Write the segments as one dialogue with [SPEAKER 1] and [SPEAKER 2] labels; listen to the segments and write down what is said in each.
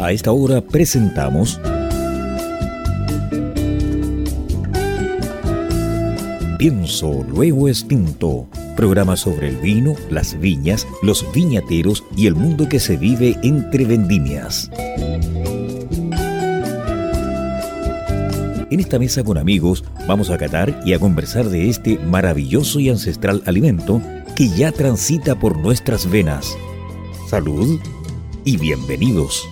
[SPEAKER 1] A esta hora presentamos Pienso, luego extinto. Programa sobre el vino, las viñas, los viñateros y el mundo que se vive entre vendimias. En esta mesa con amigos vamos a catar y a conversar de este maravilloso y ancestral alimento que ya transita por nuestras venas. Salud y bienvenidos.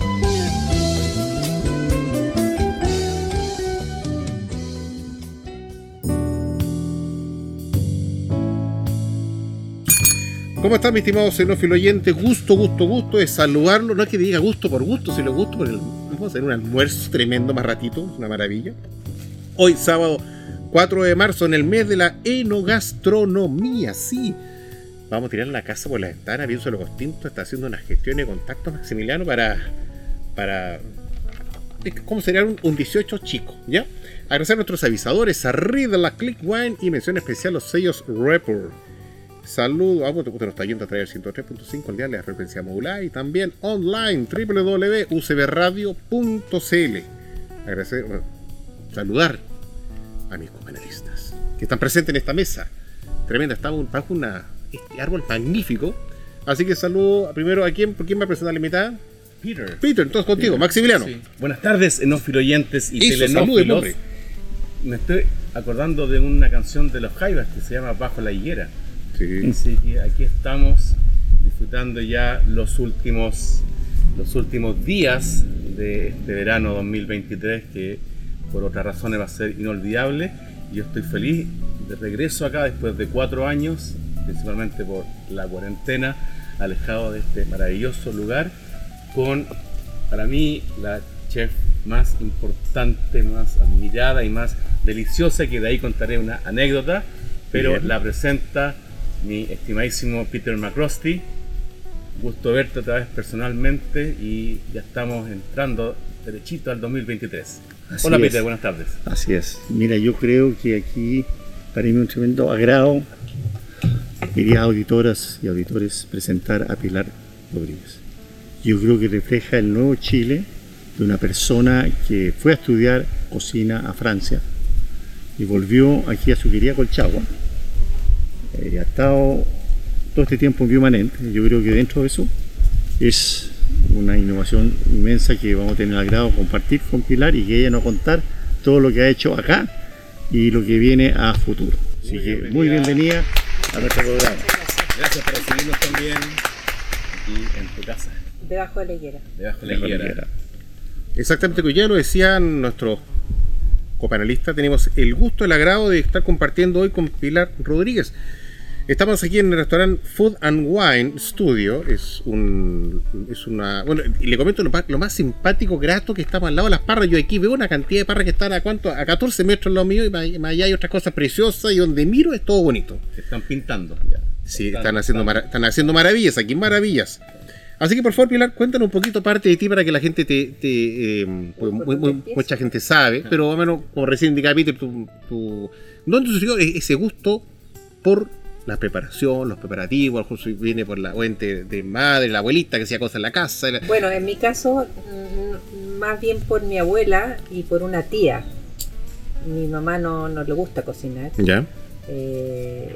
[SPEAKER 2] ¿Cómo están, mis estimados xenófilo oyentes? Gusto, gusto, gusto de saludarlo. No es que diga gusto por gusto, sino gusto por el. Vamos a hacer un almuerzo tremendo más ratito, una maravilla. Hoy, sábado 4 de marzo, en el mes de la enogastronomía, sí. Vamos a tirar la casa por la ventana. Pienso lo Costinto está haciendo unas gestiones de contacto, Maximiliano, para. para. ¿Cómo sería un, un 18 chico? ¿Ya? Agradecer a nuestros avisadores, a la Click Wine y mención especial a los sellos Report. Saludos, ah, usted nos está yendo a traer 103.5 el día de la frecuencia modular y también online www.ucbradio.cl. Agradecer, saludar a mis compañeristas que están presentes en esta mesa. Tremenda, estamos bajo una, este árbol magnífico. Así que saludo primero a quién, ¿por quién presentar la invitada?
[SPEAKER 3] Peter.
[SPEAKER 2] Peter, entonces contigo, Maximiliano.
[SPEAKER 3] Buenas tardes, enófilo oyentes y
[SPEAKER 2] Eso,
[SPEAKER 3] telenófilos. Me estoy acordando de una canción de los Jaivas que se llama Bajo la higuera.
[SPEAKER 2] Sí.
[SPEAKER 3] Así que aquí estamos disfrutando ya los últimos, los últimos días de este verano 2023 que por otras razones va a ser inolvidable. Yo estoy feliz de regreso acá después de cuatro años, principalmente por la cuarentena, alejado de este maravilloso lugar, con para mí la chef más importante, más admirada y más deliciosa, que de ahí contaré una anécdota, pero
[SPEAKER 2] Bien.
[SPEAKER 3] la presenta mi estimadísimo Peter McCrosty. Gusto verte otra vez personalmente y ya estamos entrando derechito al 2023.
[SPEAKER 4] Así
[SPEAKER 3] Hola
[SPEAKER 4] es.
[SPEAKER 3] Peter, buenas tardes.
[SPEAKER 4] Así es. Mira, yo creo que aquí para mí un tremendo agrado, queridas auditoras y auditores, presentar a Pilar Rodríguez. Yo creo que refleja el nuevo Chile de una persona que fue a estudiar cocina a Francia y volvió aquí a su querida Colchagua. Eh, ha estado todo este tiempo en Biomanente. Yo creo que dentro de eso es una innovación inmensa que vamos a tener el agrado de compartir con Pilar y que ella nos va a contar todo lo que ha hecho acá y lo que viene a futuro. Así
[SPEAKER 3] Muy
[SPEAKER 4] que
[SPEAKER 3] bienvenida.
[SPEAKER 4] muy bienvenida a nuestro programa.
[SPEAKER 3] Gracias por recibirnos también aquí en tu casa,
[SPEAKER 5] Debajo de la higuera.
[SPEAKER 3] debajo de la higuera.
[SPEAKER 2] Exactamente, que ya lo decían nuestros copanelistas, tenemos el gusto, el agrado de estar compartiendo hoy con Pilar Rodríguez. Estamos aquí en el restaurante Food and Wine Studio. Es un. Es una. Bueno, y le comento lo, lo más simpático, grato que estamos al lado de las parras. Yo aquí veo una cantidad de parras que están a cuánto? A 14 metros al lado mío y más más allá hay otras cosas preciosas y donde miro es todo bonito.
[SPEAKER 3] Se están pintando ya.
[SPEAKER 2] Sí, están haciendo, mara- están haciendo maravillas, aquí maravillas. Así que por favor, Pilar, cuéntanos un poquito parte de ti para que la gente te... te, eh, pues, muy- muy- mucha gente sabe, pero más o menos, como recién indicaba Peter, tu, tu- ¿dónde surgió e- ese gusto por la preparación, los preparativos? Si viene por la fuente de madre, la abuelita que hacía cosas en la casa.
[SPEAKER 5] Bueno, en mi caso, más bien por mi abuela y por una tía. Mi mamá no, no le gusta cocinar.
[SPEAKER 2] ¿Ya?
[SPEAKER 5] Eh,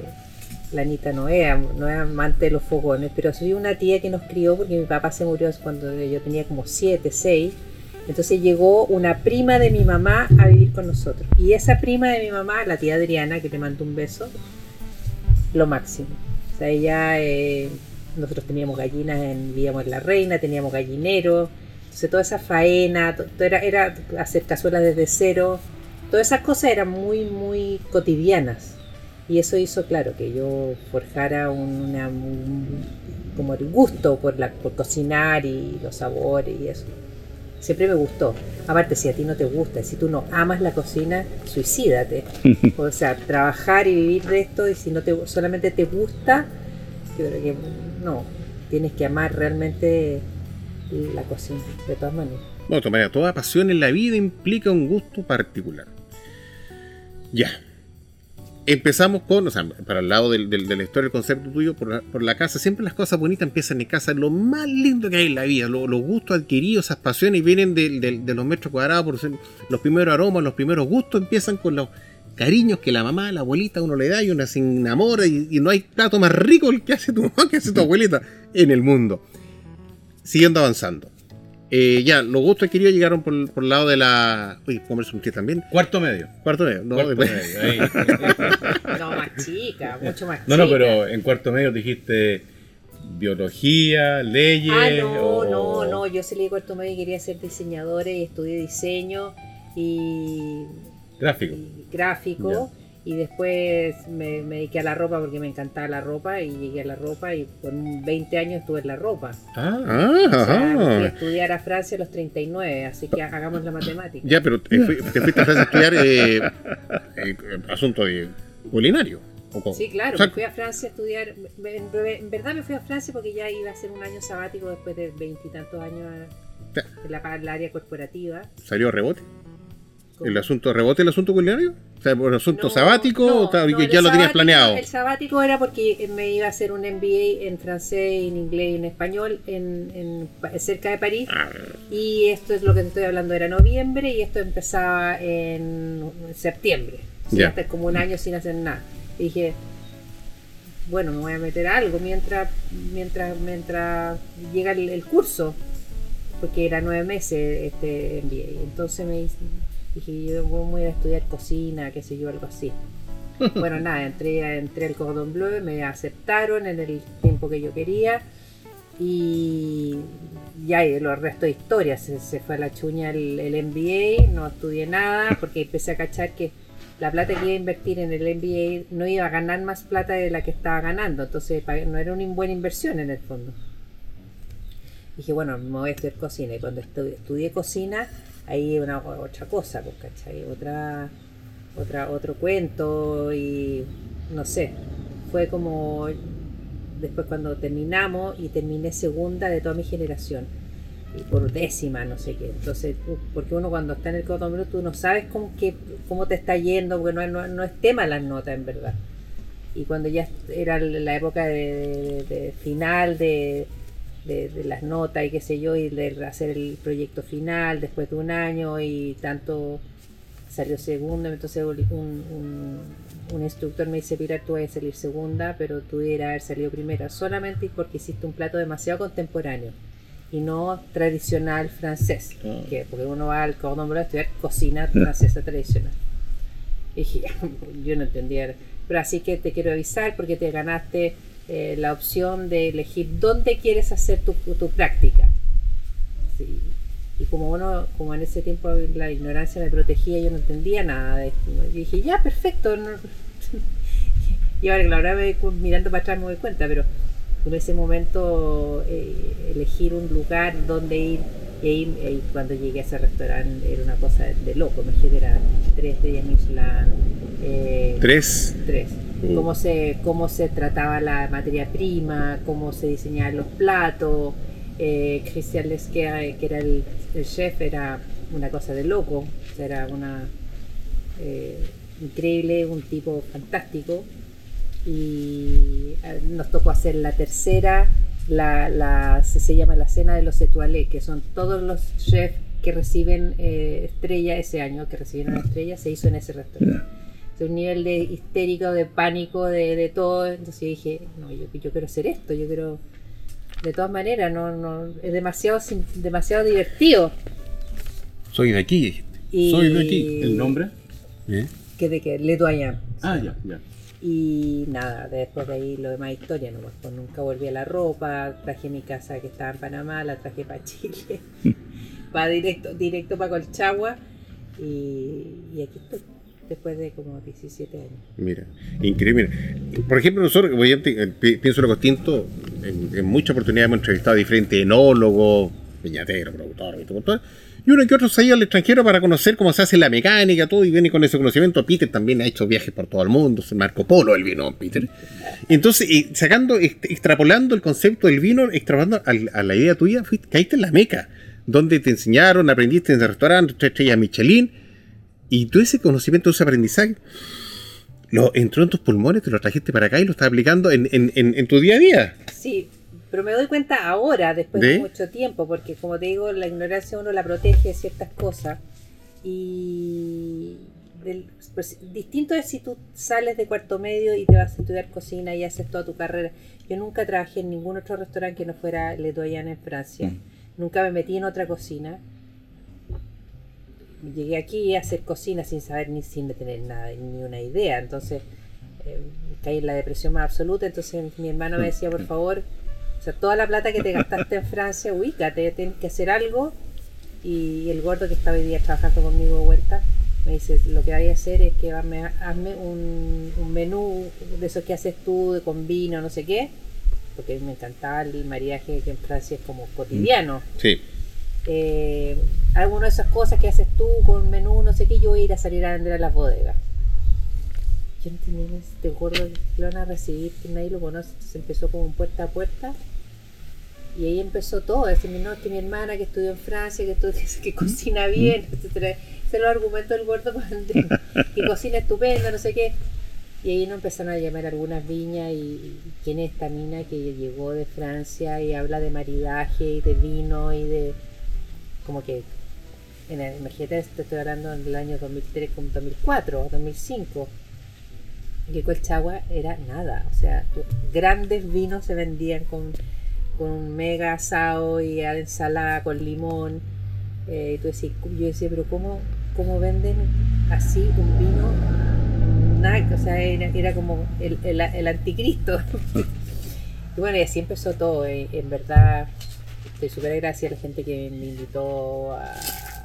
[SPEAKER 5] la Anita no es, no es amante de los fogones, pero soy una tía que nos crió porque mi papá se murió cuando yo tenía como 7, 6. Entonces llegó una prima de mi mamá a vivir con nosotros. Y esa prima de mi mamá, la tía Adriana, que le mando un beso, lo máximo. O sea, ella, eh, nosotros teníamos gallinas, en, vivíamos en La Reina, teníamos gallineros. Entonces toda esa faena, to- to- era, era hacer cazuelas desde cero. Todas esas cosas eran muy, muy cotidianas. Y eso hizo, claro, que yo forjara un- como gusto por, la, por cocinar y los sabores y eso. Siempre me gustó. Aparte, si a ti no te gusta, si tú no amas la cocina, suicídate. o sea, trabajar y vivir de esto y si no te solamente te gusta, yo creo que no. Tienes que amar realmente la cocina, de todas maneras.
[SPEAKER 2] Bueno, toda pasión en la vida implica un gusto particular. Ya. Empezamos con, o sea, para el lado del, de la historia, del concepto tuyo, por la, por la casa, siempre las cosas bonitas empiezan en casa, lo más lindo que hay en la vida, lo- los gustos adquiridos, esas pasiones vienen de los metros cuadrados, por los primeros aromas, los primeros gustos empiezan con los cariños que la mamá, la abuelita uno le da y uno se enamora y, y no hay plato más rico el que hace tu mamá, que hace tu abuelita en el mundo. Siguiendo avanzando. Eh, ya, los gustos adquiridos llegaron por, por el lado de la... Uy, comerse un té también.
[SPEAKER 3] Cuarto medio.
[SPEAKER 2] Cuarto medio. No,
[SPEAKER 3] Cuarto
[SPEAKER 2] después-
[SPEAKER 3] medio, ahí.
[SPEAKER 5] No, más chica, mucho más
[SPEAKER 3] No, no,
[SPEAKER 5] chica.
[SPEAKER 3] pero en cuarto medio dijiste biología, leyes.
[SPEAKER 5] Ah, no,
[SPEAKER 3] o-
[SPEAKER 5] no, no. Yo salí de cuarto medio y quería ser diseñadora y estudié diseño y,
[SPEAKER 3] Gráfico.
[SPEAKER 5] y gráfico. Y después me, me dediqué a la ropa porque me encantaba la ropa y llegué a la ropa y con 20 años estuve en la ropa.
[SPEAKER 3] Ah,
[SPEAKER 2] Ah,
[SPEAKER 5] O sea, me fui a
[SPEAKER 2] ajá.
[SPEAKER 5] estudiar a Francia a los 39, así que hagamos la matemática.
[SPEAKER 2] Ya, pero te, fui- te fuiste a Francia a estudiar eh, eh, asunto de culinario. ¿o?
[SPEAKER 5] Sí, claro,
[SPEAKER 2] O sea,
[SPEAKER 5] me fui a Francia a estudiar. me- En, verdad me fui a Francia porque ya iba a ser un año sabático después de veintitantos años en la, en la área corporativa.
[SPEAKER 2] ¿Salió rebote? ¿El asunto rebote, el asunto culinario? O sea, por el asunto
[SPEAKER 5] No,
[SPEAKER 2] sabático
[SPEAKER 5] no,
[SPEAKER 2] o tal,
[SPEAKER 5] no,
[SPEAKER 2] que
[SPEAKER 5] el
[SPEAKER 2] ya lo tenías planeado?
[SPEAKER 5] El sabático era porque me iba a hacer un MBA en francés, en inglés y en español en, cerca de París.
[SPEAKER 2] Ah,
[SPEAKER 5] Y esto es lo que te estoy hablando, era noviembre y esto empezaba en septiembre. Estar como un año sin hacer nada. Y dije, bueno, me voy a meter a algo mientras, mientras, mientras llega el, el curso, porque era nueve meses este MBA. Entonces me hice- dije, yo voy a estudiar cocina, qué sé yo, algo así. Bueno, nada, entré, entré al Cordon Bleu, me aceptaron en el tiempo que yo quería y ya los restos de historia, se, se fue a la chuña el, el MBA, no estudié nada porque empecé a cachar que la plata que iba a invertir en el MBA no iba a ganar más plata de la que estaba ganando, entonces no era una buena inversión en el fondo. Dije, bueno, me voy a estudiar cocina y cuando estu- estudié cocina, ahí una otra cosa, pues, ¿cachai? Otra, otra, otro cuento y no sé, fue como después cuando terminamos y terminé segunda de toda mi generación y por décima, no sé qué. Entonces, u- porque uno cuando está en el Blue, tú no sabes cómo, que, cómo te está yendo, porque no, no, no es tema las notas en verdad. Y cuando ya era la época de final de, de- de las notas y qué sé yo, y de hacer el proyecto final después de un año y tanto salió segundo, entonces un, un, un instructor me dice, Pilar, tú vas a salir segunda, pero tú deberías haber salido primera, solamente porque hiciste un plato demasiado contemporáneo y no tradicional francés,
[SPEAKER 4] Ah.
[SPEAKER 5] que porque uno va al Cordon Bleu a estudiar cocina francesa tradicional. Y dije, yo no entendía, pero así que te quiero avisar porque te ganaste eh, la opción de elegir dónde quieres hacer tu, tu práctica. Y como uno, como en ese tiempo la ignorancia me protegía, yo no entendía nada de esto. Y dije, ya, perfecto. no- y ahora, ahora me- mirando para atrás me doy cuenta, pero en ese momento eh, elegir un lugar donde ir, y ahí, ahí cuando llegué a ese restaurante era una cosa de, de loco, me dije, era tres estrellas Michelin. eh,
[SPEAKER 2] Tres.
[SPEAKER 5] Tres.
[SPEAKER 2] Mm.
[SPEAKER 5] Cómo se, cómo se trataba la materia prima, cómo se diseñaban los platos. Eh, Christian Lesquer, que era el, el chef, era una cosa de loco. O sea, era una eh, increíble, un tipo fantástico. Y eh, nos tocó hacer la tercera, la, la, se, llama la cena de los étoilés, que son todos los chefs que reciben eh, estrella ese año, que recibieron estrella, se hizo en ese restaurante de un nivel de histérico, de pánico, de, de todo. Entonces yo dije, no, yo, yo quiero hacer esto, yo quiero. De todas maneras, no, no, es demasiado, sim- demasiado divertido.
[SPEAKER 2] Soy de aquí, dijiste.
[SPEAKER 5] Y,
[SPEAKER 2] Soy de aquí.
[SPEAKER 3] ¿El nombre?
[SPEAKER 2] ¿Eh?
[SPEAKER 5] Que de que Le Doyen.
[SPEAKER 3] Ah, ya, ya.
[SPEAKER 5] Y nada, después de ahí lo demás historia nomás. Pues nunca volví a la ropa, traje mi casa que estaba en Panamá, la traje para Chile. va directo, directo para Colchagua. Y, y aquí estoy, después de como 17 años.
[SPEAKER 2] Mira, increíble. Por ejemplo, nosotros, eh, pi- pienso en lo distinto, en, en muchas oportunidades hemos entrevistado a diferentes enólogos, viñateros, productores, viticultores, y uno que otro se ha ido al extranjero para conocer cómo se hace la mecánica, todo, y viene con ese conocimiento. Peter también ha hecho viajes por todo el mundo, se Marco Polo el vino, Peter. Entonces, y sacando, ext- extrapolando el concepto del vino, extrapolando a, la idea tuya, fuiste, caíste en la meca, donde te enseñaron, aprendiste en el restaurante, tres estrellas Michelin, y todo ese conocimiento, ese aprendizaje, lo entró en tus pulmones, te lo trajiste para acá y lo estás aplicando en tu día a día.
[SPEAKER 5] Sí, pero me doy cuenta ahora, después de,
[SPEAKER 2] ¿De?
[SPEAKER 5] mucho tiempo, porque como te digo, la ignorancia uno la protege de ciertas cosas. Y del- pues, distinto es si tú sales de cuarto medio y te vas a estudiar cocina y haces toda tu carrera. Yo nunca trabajé en ningún otro restaurante que no fuera Le Doyen en Francia.
[SPEAKER 2] Mm.
[SPEAKER 5] Nunca me metí en otra cocina. Llegué aquí a hacer cocina sin saber ni sin tener nada, ni una idea. Entonces eh, caí en la depresión más absoluta. Entonces mi hermano me decía, por favor, o sea, toda la plata que te gastaste en Francia, ubícate, tienes que hacer algo. Y el gordo que está hoy día trabajando conmigo de vuelta me dice, lo que vaya a hacer es que hazme, hazme un, un menú de esos que haces tú, de con vino, no sé qué. Porque a mí me encantaba el mariaje que en Francia es como cotidiano.
[SPEAKER 2] Sí.
[SPEAKER 5] Eh, alguna de esas cosas que haces tú con menú, no sé qué, yo voy a ir a salir a vender a las bodegas. Yo no tenía este gordo que lo van a recibir, que nadie lo conoce, se empezó como puerta a puerta. Y ahí empezó todo, decirme, no, es que mi hermana que estudió en Francia, que, estudia- que cocina bien, etcétera. Ese es el argumento del gordo que cocina estupenda, no sé qué. Y ahí nos empezaron a llamar algunas viñas y, y quién es esta mina que llegó de Francia y habla de maridaje y de vino y de como que en el, imagínate, te estoy hablando del año 2003 como 2004, 2005. Que Colchagua era nada, o sea, grandes vinos se vendían con, con mega asado y ensalada con limón. Eh, tú decís, yo decía, pero ¿cómo, cómo venden así un vino? Nada, o sea, era, era como el, el, el anticristo. y bueno, y así empezó todo. eh, en verdad, estoy súper agradecida a la gente que me invitó a,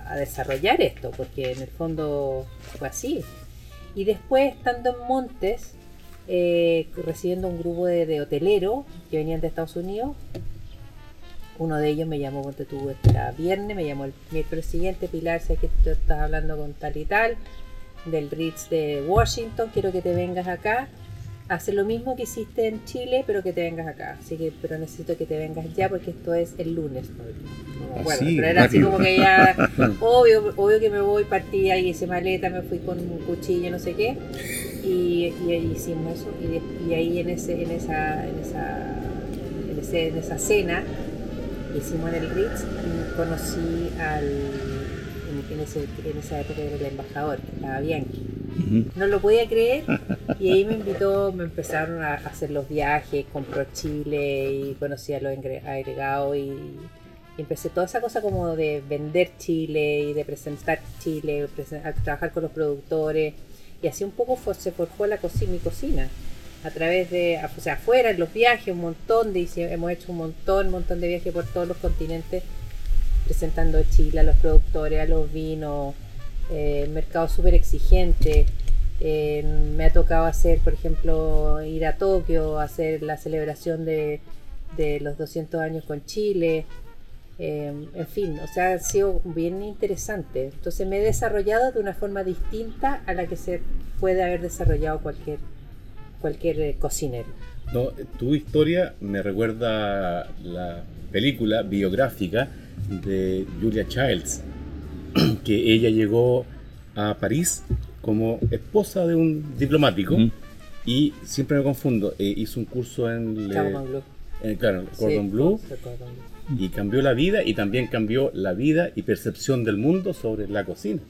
[SPEAKER 5] a desarrollar esto, porque en el fondo fue así. Y después, estando en Montes, eh, recibiendo un grupo de, de hoteleros que venían de Estados Unidos, uno de ellos me llamó, ponte tú, este era viernes, me llamó el miércoles siguiente, Pilar, sé que tú estás hablando con tal y tal, del Ritz de Washington, quiero que te vengas acá, hacer lo mismo que hiciste en Chile, pero que te vengas acá. Así que, pero necesito que te vengas ya porque esto es el lunes. No, no me acuerdo,
[SPEAKER 2] Así,
[SPEAKER 5] pero era así como que ya, obvio, obvio que me voy, partí ahí ese maleta, me fui con un cuchillo, no sé qué, y, y ahí hicimos eso, y, y ahí en ese, en esa, en esa, en ese- en esa cena hicimos en el Ritz, y conocí al en, ese, en esa época era el embajador, que estaba Bianchi. No lo podía creer y ahí me invitó, me empezaron a hacer los viajes, compró Chile y conocí a los agregados y, y empecé toda esa cosa como de vender Chile y de presentar Chile, presen- a trabajar con los productores y así un poco fue- se forjó la cocina, mi cocina a través de, o sea, afuera en los viajes, un montón de, hemos hecho un montón, un montón de viajes por todos los continentes presentando Chile a los productores, a los vinos, eh, mercado súper exigente. Eh, me ha tocado hacer, por ejemplo, ir a Tokio, hacer la celebración de, de los 200 años con Chile. Eh, en fin, o sea, ha sido bien interesante. Entonces me he desarrollado de una forma distinta a la que se puede haber desarrollado cualquier, cualquier eh, cocinero.
[SPEAKER 3] No, tu historia me recuerda la película biográfica de Julia Childs, que ella llegó a París como esposa de un diplomático y siempre me confundo, eh, hizo un curso en,
[SPEAKER 5] Cordon Bleu.
[SPEAKER 3] en, claro, Cordon
[SPEAKER 5] Sí,
[SPEAKER 3] Bleu
[SPEAKER 5] sí, Cordon Bleu.
[SPEAKER 3] y cambió la vida y también cambió la vida y percepción del mundo sobre la cocina.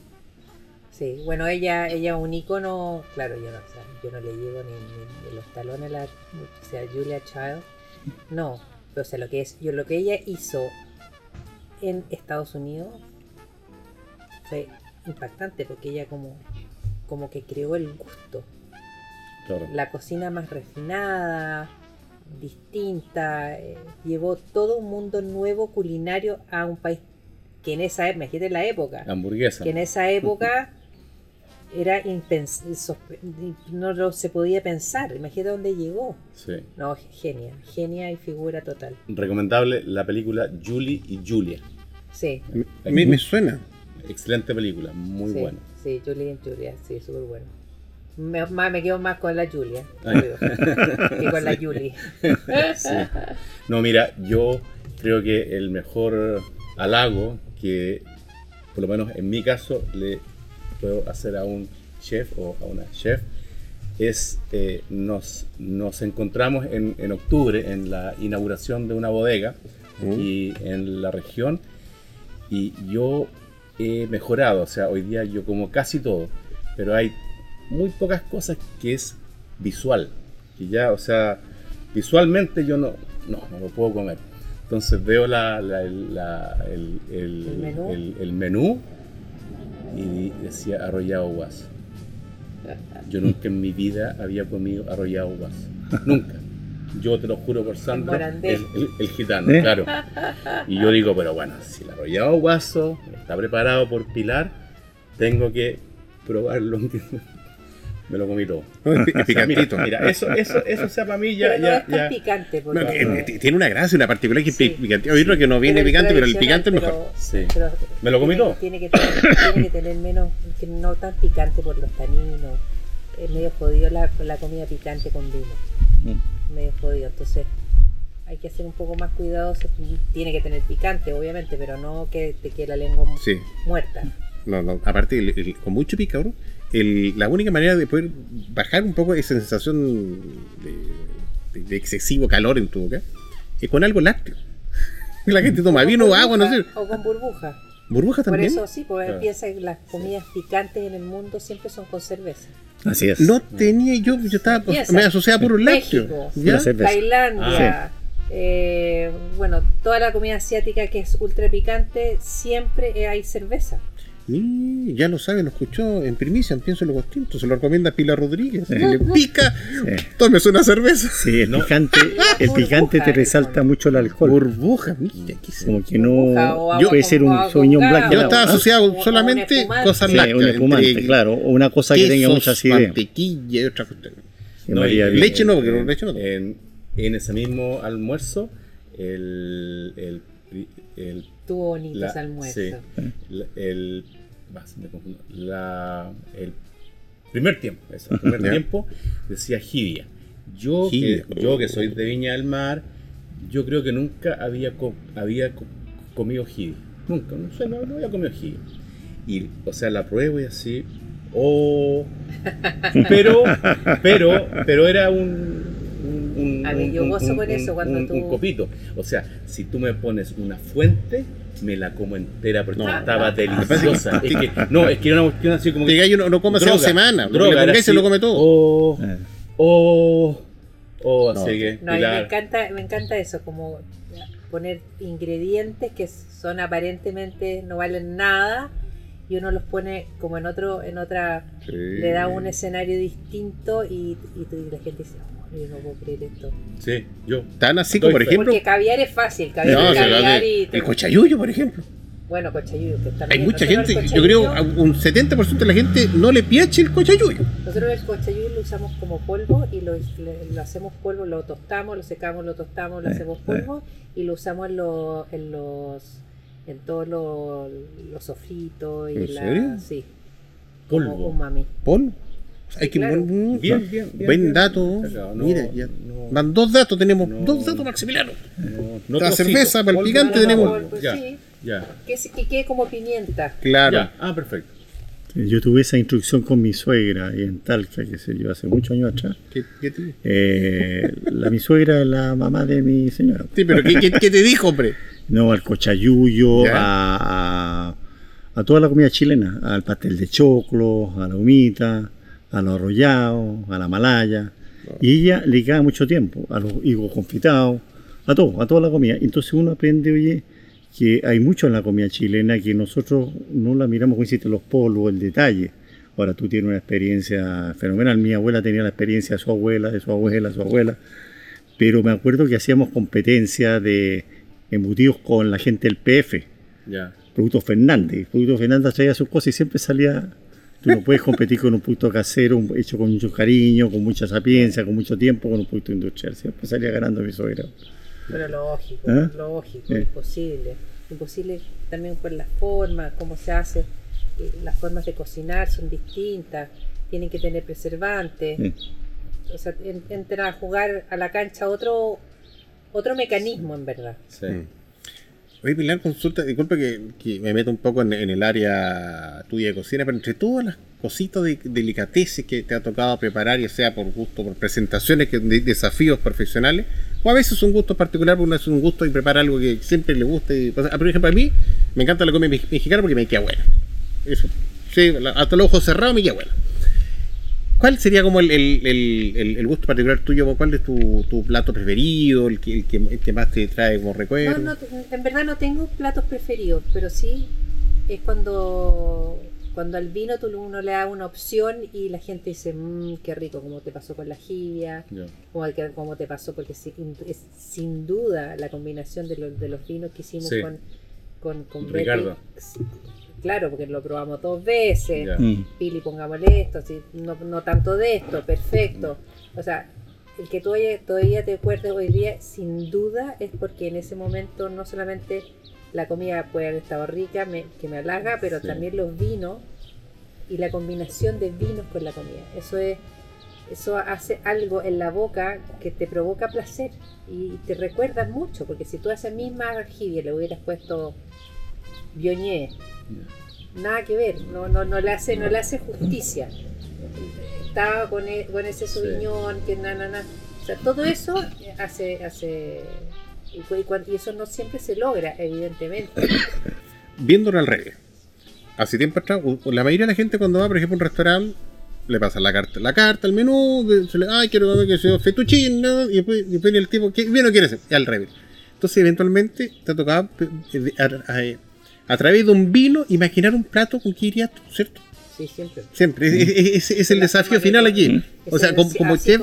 [SPEAKER 5] Sí, bueno, ella, ella es un icono, claro, yo no, o sea, yo no le llego ni, ni- ni los talones a la, o sea, Julia Child, no, pero, o sea, lo que es, yo lo que ella hizo en Estados Unidos fue impactante porque ella como, como que creó el gusto,
[SPEAKER 3] Claro.
[SPEAKER 5] la cocina más refinada, distinta, eh, llevó todo un mundo nuevo culinario a un país que en esa, imagínate la época,
[SPEAKER 3] Hamburguesa.
[SPEAKER 5] que en esa época era no lo se podía pensar. Imagínate dónde llegó.
[SPEAKER 3] Sí.
[SPEAKER 5] No, genia, genia y figura total.
[SPEAKER 3] Recomendable la película Julie y Julia.
[SPEAKER 5] Sí,
[SPEAKER 2] Me, me suena.
[SPEAKER 3] Excelente película, muy
[SPEAKER 5] sí,
[SPEAKER 3] buena.
[SPEAKER 5] Sí, Julia y Julia, sí, súper bueno. Me, más, me quedo más con la Julia que con la Julie.
[SPEAKER 3] Sí. No, mira, yo creo que el mejor halago que, por lo menos en mi caso, le puedo hacer a un chef o a una chef es, eh, nos, nos encontramos en, en octubre en la inauguración de una bodega aquí en la región y yo he mejorado, o sea, hoy día yo como casi todo, pero hay muy pocas cosas que es visual, que ya, o sea, visualmente yo no, no, no lo puedo comer. Entonces veo la, la- la- el- el-
[SPEAKER 5] ¿El menú?
[SPEAKER 3] el- el menú y decía arrollado guaso. Yo nunca en mi vida había comido arrollado guaso. Nunca. Yo te lo juro por Sandra,
[SPEAKER 5] morandés.
[SPEAKER 3] el, el- el gitano,
[SPEAKER 4] ¿Eh?
[SPEAKER 3] claro. Y yo digo, pero bueno, si el arrollado guaso está preparado por Pilar, tengo que probarlo. Me lo comí todo.
[SPEAKER 2] Es pi- es
[SPEAKER 3] O sea, mira,
[SPEAKER 2] picantito.
[SPEAKER 3] eso, eso, eso, sea, para mí ya,
[SPEAKER 5] Pero no
[SPEAKER 3] ya,
[SPEAKER 5] es tan
[SPEAKER 3] ya.
[SPEAKER 5] picante. Porque,
[SPEAKER 2] No, tiene una gracia, una particular que es
[SPEAKER 5] Sí.
[SPEAKER 2] pi- picante. Hay otro que no viene
[SPEAKER 5] pero
[SPEAKER 2] picante, pero el picante es
[SPEAKER 5] pero-
[SPEAKER 2] mejor.
[SPEAKER 3] Sí.
[SPEAKER 5] pero
[SPEAKER 3] Me lo comí
[SPEAKER 5] tiene-
[SPEAKER 3] todo.
[SPEAKER 5] Tiene que, tener, tiene que tener menos, que no tan picante por los taninos. Es medio jodido la, la comida picante con vino.
[SPEAKER 3] Mm.
[SPEAKER 5] Medio jodido. Entonces hay que ser un poco más cuidadoso. Tiene que tener picante, obviamente, pero no que te quede la lengua mu-
[SPEAKER 2] Sí.
[SPEAKER 5] muerta.
[SPEAKER 2] No, no, aparte, el- el- con mucho picador, el- la única manera de poder bajar un poco esa sensación de, de- de excesivo calor en tu boca es con algo lácteo. La gente toma vino o agua, no sé.
[SPEAKER 5] O con burbuja.
[SPEAKER 2] ¿Burbuja
[SPEAKER 5] Por
[SPEAKER 2] también?
[SPEAKER 5] eso sí, porque
[SPEAKER 3] Claro.
[SPEAKER 5] piensa que las comidas picantes en el mundo siempre son con cerveza.
[SPEAKER 4] Así es.
[SPEAKER 2] No tenía yo, yo estaba,
[SPEAKER 5] Piensa,
[SPEAKER 2] me asociaba a puro lácteo.
[SPEAKER 5] México,
[SPEAKER 2] ¿ya?
[SPEAKER 5] Tailandia, eh, bueno, toda la comida asiática que es ultra picante, siempre hay cerveza.
[SPEAKER 2] Y ya lo sabe, lo escuchó en primicia, en Pienso en los Tintos, se lo recomienda Pilar Rodríguez. Si le pica,
[SPEAKER 4] Sí.
[SPEAKER 2] tómese una cerveza.
[SPEAKER 4] Sí, el
[SPEAKER 3] No.
[SPEAKER 4] picante, el picante te
[SPEAKER 5] el
[SPEAKER 4] resalta mucho el alcohol.
[SPEAKER 2] Burbuja, mira, qué se-
[SPEAKER 4] Como que no
[SPEAKER 5] agua
[SPEAKER 4] puede ser un
[SPEAKER 5] agua con
[SPEAKER 4] Sauvignon
[SPEAKER 5] gas.
[SPEAKER 4] Blanc.
[SPEAKER 2] Yo estaba
[SPEAKER 4] ¿ah?
[SPEAKER 2] asociado
[SPEAKER 5] O- o un
[SPEAKER 2] solamente
[SPEAKER 5] espumante.
[SPEAKER 2] cosas
[SPEAKER 4] Sí,
[SPEAKER 2] lácteas.
[SPEAKER 4] un espumante,
[SPEAKER 2] entre
[SPEAKER 4] claro. O una cosa que tenga
[SPEAKER 2] quesos,
[SPEAKER 4] mucha acidez.
[SPEAKER 2] mantequilla y otra cuestión.
[SPEAKER 3] No,
[SPEAKER 2] leche no, porque no, leche no.
[SPEAKER 3] En, en ese mismo almuerzo, el, el, el
[SPEAKER 5] Tuvo bonito
[SPEAKER 3] La-
[SPEAKER 5] ese almuerzo.
[SPEAKER 3] sí. La- el, confundo. La- el primer tiempo, eso, el primer tiempo decía jibia. Yo,
[SPEAKER 2] Jibia.
[SPEAKER 3] Que, yo que soy de Viña del Mar, yo creo que nunca había, co- había co- comido jibia. Nunca, no sé, no, no había comido jibia. Y, o sea, la pruebo y así, oh, pero, pero, pero era un, un, un- un- un copito. O sea, si tú me pones una fuente, me la como entera porque
[SPEAKER 2] No.
[SPEAKER 3] estaba deliciosa. Es que, no, es que era una cuestión así como
[SPEAKER 2] Que gallo no, no come hace dos semanas.
[SPEAKER 3] droga,
[SPEAKER 2] le y se lo come todo.
[SPEAKER 3] Oh, oh, oh,
[SPEAKER 2] No.
[SPEAKER 3] así que.
[SPEAKER 5] No, a mí
[SPEAKER 3] Pilar,
[SPEAKER 5] me encanta, me encanta eso, como poner ingredientes que son aparentemente no valen nada y uno los pone como en otro, en otra,
[SPEAKER 2] Sí.
[SPEAKER 5] le da un escenario distinto y, y, y la gente dice, "Oh, yo no puedo creer esto.
[SPEAKER 3] Sí, yo.
[SPEAKER 2] Tan así como, por
[SPEAKER 3] fe.
[SPEAKER 2] ejemplo.
[SPEAKER 5] Porque caviar es fácil, caviar
[SPEAKER 2] No, de-
[SPEAKER 5] y
[SPEAKER 2] el cochayuyo, por ejemplo.
[SPEAKER 5] bueno, cochayuyo, que también
[SPEAKER 2] Hay mucha
[SPEAKER 5] nosotros
[SPEAKER 2] gente, yo creo un 70% de la gente no le piache el cochayuyo.
[SPEAKER 5] Nosotros el cochayuyo lo usamos como polvo y lo, le- lo hacemos polvo, lo tostamos, lo secamos, lo tostamos, lo
[SPEAKER 4] Eh,
[SPEAKER 5] hacemos polvo y lo usamos en, lo- en los en todos los, los sofritos y
[SPEAKER 2] ¿En
[SPEAKER 5] la
[SPEAKER 2] serio?
[SPEAKER 5] sí, como
[SPEAKER 3] Polvo.
[SPEAKER 5] umami.
[SPEAKER 2] Pon. Hay que
[SPEAKER 5] claro.
[SPEAKER 2] buen,
[SPEAKER 3] Bien, bien, bien,
[SPEAKER 2] buen
[SPEAKER 3] bien.
[SPEAKER 2] dato.
[SPEAKER 3] No,
[SPEAKER 2] Mira, ya.
[SPEAKER 3] no.
[SPEAKER 2] Van dos datos, tenemos
[SPEAKER 3] No.
[SPEAKER 2] dos datos Maximiliano.
[SPEAKER 3] No, no
[SPEAKER 2] La cerveza, para el picante
[SPEAKER 3] no,
[SPEAKER 2] tenemos-
[SPEAKER 5] Pues
[SPEAKER 3] Ya,
[SPEAKER 5] sí,
[SPEAKER 3] ya.
[SPEAKER 5] que, se- que quede como pimienta.
[SPEAKER 2] Claro.
[SPEAKER 3] Ya. Ah, perfecto.
[SPEAKER 4] Yo tuve esa instrucción con mi suegra y en Talca, que sé yo, hace muchos años atrás.
[SPEAKER 2] ¿Qué, qué te...
[SPEAKER 4] Eh, la, mi suegra es la mamá de mi señora.
[SPEAKER 2] Sí, pero ¿qué, qué, qué te dijo, hombre?
[SPEAKER 4] No, al cochayuyo, a, a toda la comida chilena, al pastel de choclo, a la humita, a los arrollados, a la malaya. Y ella le queda mucho tiempo, a los higos confitados, a todo, a toda la comida. Entonces uno aprende, oye, que hay mucho en la comida chilena que nosotros no la miramos, como hiciste, los polvos, el detalle. Ahora tú tienes una experiencia fenomenal. Mi abuela tenía la experiencia de su abuela, de su abuela, de su abuela. Pero me acuerdo que hacíamos competencia de embutidos con la gente del PF,
[SPEAKER 3] Ya.
[SPEAKER 4] Producto Fernández. Producto Fernández traía sus cosas y siempre salía. Tú no puedes competir con un producto casero hecho con mucho cariño, con mucha sapiencia, con mucho tiempo, con un producto industrial. Siempre salía ganando mi suegra.
[SPEAKER 5] Pero lógico,
[SPEAKER 4] ¿Eh?
[SPEAKER 5] lógico,
[SPEAKER 4] Sí.
[SPEAKER 5] imposible. Imposible también por las formas, cómo se hace. eh, Las formas de cocinar son distintas, tienen que tener preservantes. O sea, en- entra a jugar a la cancha otro otro mecanismo en verdad.
[SPEAKER 3] Sí.
[SPEAKER 2] Oye, Pilar, consulta, disculpe que, me meto un poco en, el área tuya de cocina, pero entre todas las cositas de delicateces que te ha tocado preparar, ya sea por gusto, por presentaciones, que, de, desafíos profesionales, o a veces un gusto particular, porque uno es un gusto y prepara algo que siempre le gusta. Por ejemplo, a mí me encanta la comida mexicana porque me queda buena. Eso, sí, hasta los ojos cerrados me queda buena. ¿Cuál sería como el, el, el, el, gusto particular tuyo? ¿Cuál es tu, tu plato preferido? El que, el que, más te trae como recuerdo?
[SPEAKER 5] No, no, en verdad no tengo platos preferidos, pero sí es cuando cuando al vino tú uno le da una opción y la gente dice, mmm, qué rico, como te pasó con la jibia, como, como te pasó, porque es, sin duda la combinación de, los, de los vinos que hicimos con, con, con
[SPEAKER 3] Ricardo
[SPEAKER 5] claro, porque lo probamos dos veces, mm. Pili, pongámosle esto, no, no tanto de esto, perfecto. O sea, el que tú todavía te acuerdes hoy día, sin duda, es porque en ese momento no solamente la comida puede haber estado rica, que me halaga, pero también los vinos y la combinación de vinos con la comida. Eso es eso hace algo en la boca que te provoca placer y te recuerda mucho, porque si tú a esa misma arjibia le hubieras puesto Bioñé, nada que ver, no, no, no, le hace, no le hace justicia. Estaba con, e, con ese subiñón, que na, na, na. O sea, todo eso hace, hace y, y, eso no siempre se logra, evidentemente.
[SPEAKER 2] Viéndolo al revés. Hace tiempo atrás, la mayoría de la gente cuando va, por ejemplo, a un restaurante, le pasa la carta, la carta, el menú, se le, ay, quiero comer que sea fettuccine, y después, viene el tipo, ¿qué bien no quiere ser? Y al revés. Entonces, eventualmente, te ha tocado eh, a través de un vino, imaginar un plato con que irías tú, ¿cierto?
[SPEAKER 5] Sí, siempre.
[SPEAKER 2] Siempre. Es, es, el desafío final aquí. O sea, como, como que,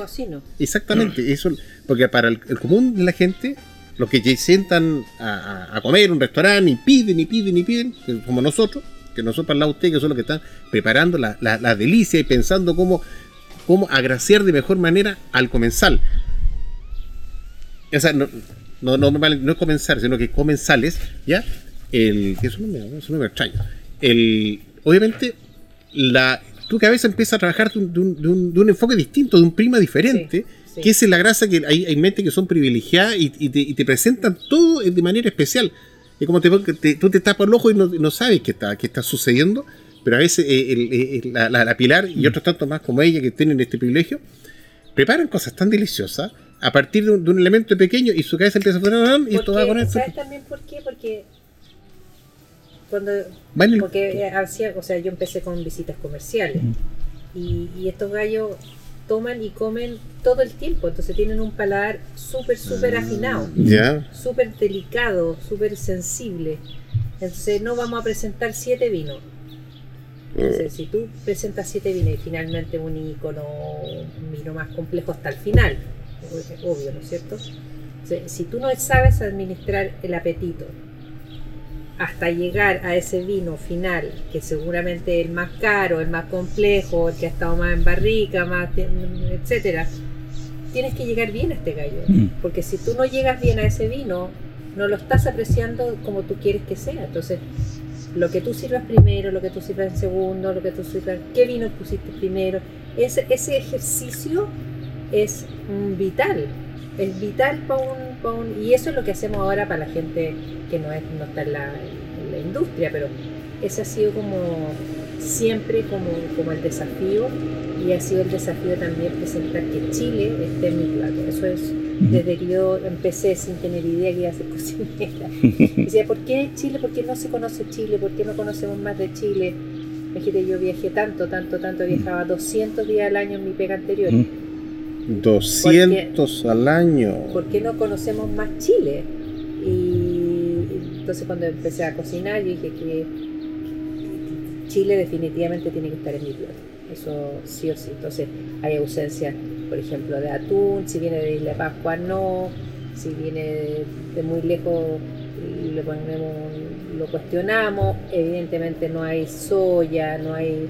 [SPEAKER 2] Exactamente. Eso, porque para el, común de la gente, los que ya sientan a, a, comer en un restaurante y piden y piden y piden, como nosotros, que nosotros para la usted, que son los que están preparando la, la, delicia y pensando cómo, cómo agraciar de mejor manera al comensal. O sea, no, no, no, no es comenzar, sino que comensales, ¿ya? El, que eso no me, eso no me extraño. El, obviamente, la, tú que a veces empiezas a trabajar de un, de un, de un, enfoque distinto, de un prima diferente, que es la grasa que hay, hay mentes que son privilegiadas y, y, te, y, te, presentan todo de manera especial. Es como te, te, tú te tapas el ojo y no, no sabes qué está, qué está sucediendo, pero a veces eh, el, el, la, la, Pilar y mm. otros tantos más como ella que tienen este privilegio, preparan cosas tan deliciosas a partir de un, de un elemento pequeño y su cabeza empieza a poner y esto va con esto.
[SPEAKER 5] ¿Sabes también por qué? Porque cuando porque hacía, o sea, yo empecé con visitas comerciales y, y, estos gallos toman y comen todo el tiempo, entonces tienen un paladar súper, súper afinado, súper delicado, súper sensible. Entonces no vamos a presentar siete vinos. Entonces, si tú presentas siete vinos y finalmente un icono, un vino más complejo hasta el final, obvio, ¿no es cierto? si tú no sabes administrar el apetito, hasta llegar a ese vino final, que seguramente es el más caro, el más complejo, el que ha estado más en barrica, más etcétera, tienes que llegar bien a este gallo. Mm. Porque si tú no llegas bien a ese vino, no lo estás apreciando como tú quieres que sea. Entonces, lo que tú sirvas primero, lo que tú sirvas en segundo, lo que tú sirvas, qué vino pusiste primero, ese, ese ejercicio es vital. Es vital para un, Y eso es lo que hacemos ahora para la gente que no, es, no está en la, industria, pero ese ha sido como siempre como, como el desafío y ha sido el desafío también presentar que Chile esté en mi plato. Eso es desde que yo empecé sin tener idea que iba a ser cocinera. Decía, ¿por qué Chile? ¿Por qué no se conoce Chile? ¿Por qué no conocemos más de Chile? Imagínate, yo viajé tanto, tanto, tanto, viajaba 200 días al año en mi pega anterior.
[SPEAKER 2] 200 al año.
[SPEAKER 5] ¿Por qué no conocemos más Chile? Y entonces cuando empecé a cocinar yo dije que Chile definitivamente tiene que estar en mi plato. Eso sí o sí. Entonces hay ausencia, por ejemplo, de atún, si viene de Isla Pascua no, si viene de muy lejos lo ponemos, lo cuestionamos, evidentemente no hay soya, no hay,